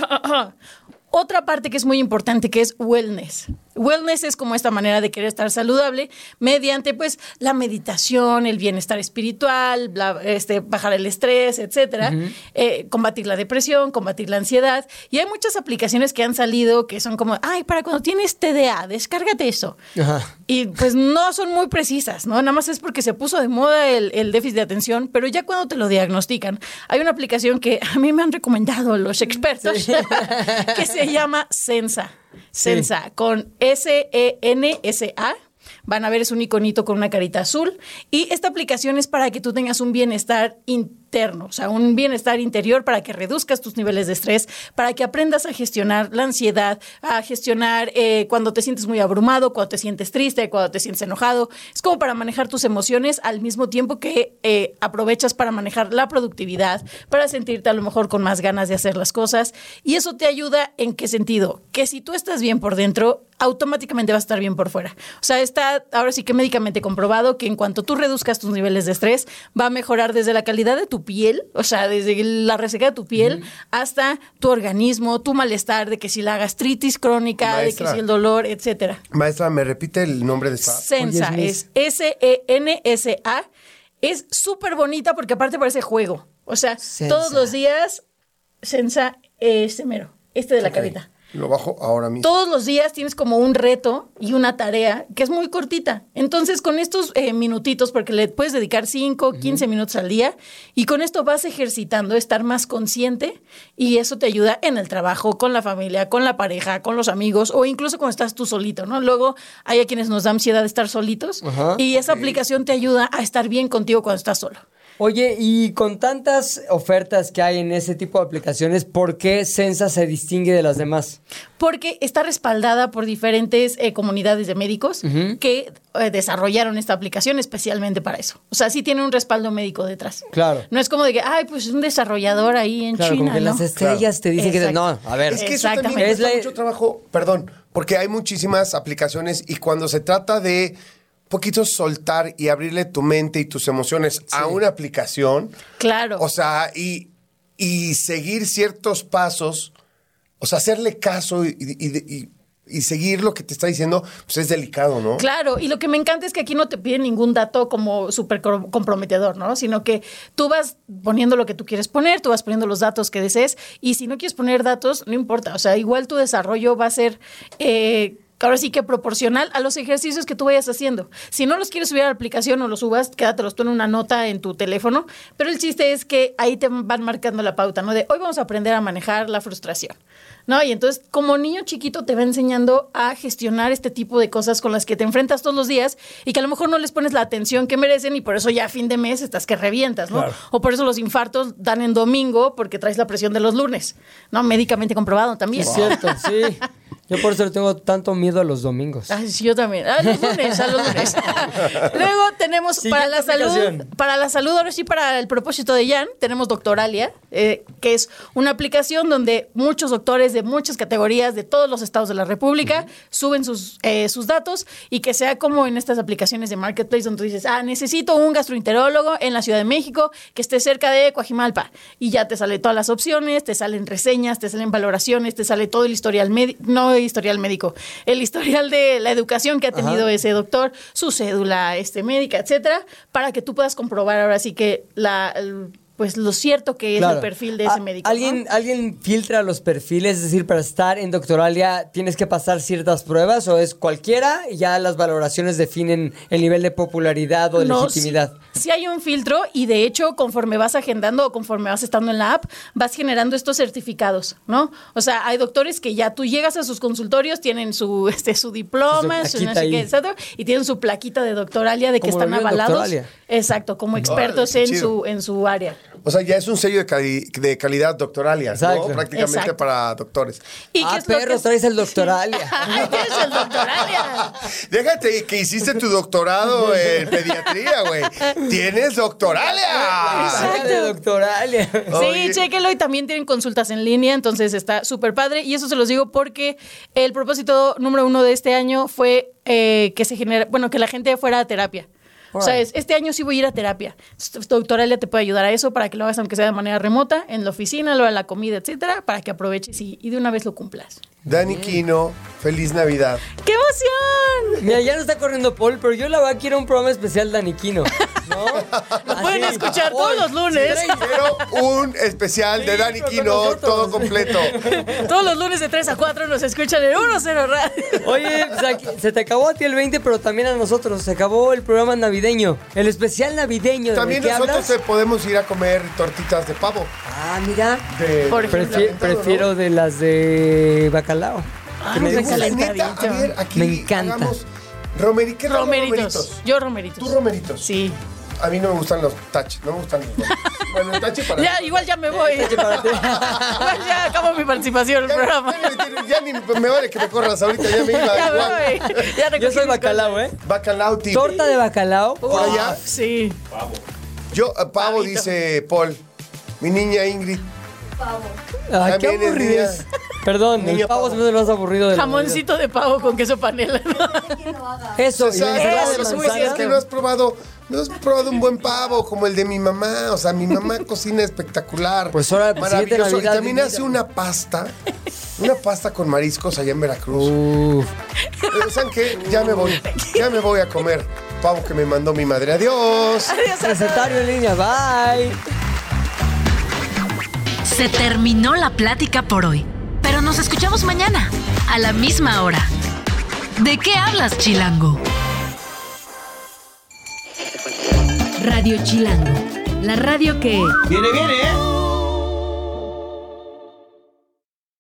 [CLEARS THROAT] otra parte que es muy importante que es wellness. Wellness es como esta manera de querer estar saludable mediante pues la meditación, el bienestar espiritual, bla- este, bajar el estrés, etcétera, eh, combatir la depresión, combatir la ansiedad. Y hay muchas aplicaciones que han salido que son como, ay, para cuando tienes TDA, descárgate eso. Ajá. Y pues no son muy precisas, ¿no? Nada más es porque se puso de moda el, el déficit de atención, pero ya cuando te lo diagnostican, hay una aplicación que a mí me han recomendado los expertos [LAUGHS] que se llama Sensa. Sensa, con S-E-N-S-A. Van a ver, es un iconito con una carita azul. Y esta aplicación es para que tú tengas un bienestar interno, o sea, un bienestar interior para que reduzcas tus niveles de estrés, para que aprendas a gestionar la ansiedad, a gestionar eh, cuando te sientes muy abrumado, cuando te sientes triste, cuando te sientes enojado. Es como para manejar tus emociones al mismo tiempo que eh, aprovechas para manejar la productividad, para sentirte a lo mejor con más ganas de hacer las cosas. Y eso te ayuda en qué sentido? Que si tú estás bien por dentro, automáticamente vas a estar bien por fuera. O sea, está ahora sí que médicamente comprobado que en cuanto tú reduzcas tus niveles de estrés, va a mejorar desde la calidad de tu piel, o sea, desde la reseca de tu piel hasta tu organismo, tu malestar, de que si la gastritis crónica, de que si el dolor, etcétera. Maestra, ¿me repite el nombre de esta? Sensa, Oye, es S-E-N-S-A. Es súper bonita porque aparte parece juego. O sea, Sensa. todos los días, Sensa, este mero, este de la Ok. carita. Lo bajo ahora mismo. Todos los días tienes como un reto y una tarea que es muy cortita. Entonces, con estos eh, minutitos, porque le puedes dedicar 5, 15 minutos al día, y con esto vas ejercitando estar más consciente y eso te ayuda en el trabajo, con la familia, con la pareja, con los amigos o incluso cuando estás tú solito, ¿no? Luego hay a quienes nos da ansiedad de estar solitos y esa aplicación te ayuda a estar bien contigo cuando estás solo. Oye, y con tantas ofertas que hay en ese tipo de aplicaciones, ¿por qué Sensa se distingue de las demás? Porque está respaldada por diferentes eh, comunidades de médicos que eh, desarrollaron esta aplicación especialmente para eso. O sea, sí tiene un respaldo médico detrás. Claro. No es como de que, ay, pues un desarrollador ahí en Claro, China, como que ¿no? las estrellas te dicen que Exacto. no, a ver. Es que eso también Es la- mucho trabajo, perdón, porque hay muchísimas aplicaciones y cuando se trata de poquito soltar y abrirle tu mente y tus emociones a una aplicación, Claro. o sea, y, y seguir ciertos pasos, o sea, hacerle caso y, y- y- y seguir lo que te está diciendo, pues es delicado, ¿no? Claro, y lo que me encanta es que aquí no te piden ningún dato como súper comprometedor, ¿no? Sino que tú vas poniendo lo que tú quieres poner, tú vas poniendo los datos que desees, y si no quieres poner datos, no importa, o sea, igual tu desarrollo va a ser... eh, Ahora sí que proporcional a los ejercicios que tú vayas haciendo. Si no los quieres subir a la aplicación o los subas, quédatelos tú en una nota en tu teléfono. Pero el chiste es que ahí te van marcando la pauta, ¿no? De hoy vamos a aprender a manejar la frustración. ¿no? Y entonces, como niño chiquito, te va enseñando a gestionar este tipo de cosas con las que te enfrentas todos los días y que a lo mejor no les pones la atención que merecen y por eso ya a fin de mes estás que revientas, ¿no? O por eso los infartos dan en domingo porque traes la presión de los lunes, ¿no? Médicamente comprobado también. Es cierto, sí. [LAUGHS] Yo por eso tengo tanto miedo a los domingos. Ay, sí, yo también. A los lunes, a los lunes. [LAUGHS] Luego tenemos para la salud, para la salud, ahora sí para el propósito de Jan, tenemos Doctoralia, eh, que es una aplicación donde muchos doctores de muchas categorías de todos los estados de la República suben sus, eh, sus datos y que sea como en estas aplicaciones de Marketplace donde tú dices, ah, necesito un gastroenterólogo en la Ciudad de México que esté cerca de Coajimalpa. Y ya te sale todas las opciones, te salen reseñas, te salen valoraciones, te sale todo el historial médico, no historial médico, el historial de la educación que ha tenido ese doctor, su cédula este, médica, etcétera, para que tú puedas comprobar ahora sí que la el- pues lo cierto que es Claro. el perfil de ese médico. ¿no? ¿Alguien, ¿Alguien filtra los perfiles? Es decir, para estar en Doctoralia tienes que pasar ciertas pruebas o es cualquiera y ya las valoraciones definen el nivel de popularidad o de No, legitimidad. Sí, sí hay un filtro y de hecho conforme vas agendando o conforme vas estando en la app, vas generando estos certificados, ¿no? O sea, hay doctores que ya tú llegas a sus consultorios, tienen su, [LAUGHS] este, su diploma, Su su, no plaquita sé qué, ahí. etcétera, y tienen su plaquita de doctoralia de que están avalados. Doctoralia. Exacto, como expertos en su, en su área. O sea, ya es un sello de, cali- de calidad doctoralia, Exacto. ¿no? Prácticamente Exacto. para doctores. ¿Y ah, perro, que- traes el doctoralia. Ay, [LAUGHS] ¿qué es el doctoralia? Déjate que hiciste tu doctorado en pediatría, güey. Tienes doctoralia. De doctoralia. Oye. Sí, chéquenlo y también tienen consultas en línea, entonces está súper padre. Y eso se los digo porque el propósito número uno de este año fue eh, que se genera, bueno, que la gente fuera a terapia. O sea, es- este año sí voy a ir a terapia. Tu Doctoralia te puede ayudar a eso para que lo hagas aunque sea de manera remota, en la oficina, lo de la comida, etcétera, para que aproveches y, y de una vez lo cumplas. Dani Quino, feliz Navidad. ¡Qué emoción! Mira, ya no está corriendo Paul, pero yo la verdad quiero un programa especial de Aniquino. [LAUGHS] [LAUGHS] ¿No? Lo pueden escuchar todos los lunes. Sí, Quiero un especial de Dani pero Quino, todo completo. [LAUGHS] Todos los lunes de 3 a 4 nos escuchan en 1-0 Radio. Oye, pues aquí- se te acabó a ti el 20, pero también a nosotros. Se acabó el programa navideño. El especial navideño. ¿De También nosotros hablas? eh, podemos ir a comer tortitas de pavo. Ah, mira. De, Por. Prefi- prefiero de las de bacalao. Que me. Pues, neta, a ver, aquí Me encanta. hagamos romeri- ¿qué los Romeritos. Yo romeritos. Tú romeritos. Sí. A mí no me gustan los taches, no me gustan los. Bueno, el tache para Ya, igual ya me voy. [LAUGHS] Igual ya acabo mi participación en el Ya, programa. ya, ya ni me vale que me corras ahorita, ya me iba [LAUGHS] Ya me voy. Ya Yo soy bacalao, ¿eh? Bacalao TV. Torta de bacalao. Por allá. Sí. Yo, eh, pavo, Pavito. dice Paul. Mi niña Ingrid. Ay, qué es aburrido. Perdón, el pavo pavo. se me hace lo más aburrido del Jamoncito de pavo con queso panela. Eso, de Eso, manzana. Es que no has probado, no has probado un buen pavo como el de mi mamá. O sea, mi mamá [LAUGHS] cocina espectacular. Pues ahora, maravilloso. Y también hace una pasta, una pasta con mariscos allá en Veracruz. Uf. Pero, ¿Saben qué? Ya me voy, ya me voy a comer pavo que me mandó mi madre. Adiós. Recetario en línea, bye. Se terminó la plática por hoy, pero nos escuchamos mañana, a la misma hora. ¿De qué hablas, Chilango? Radio Chilango, la radio que... Viene, viene, ¿eh?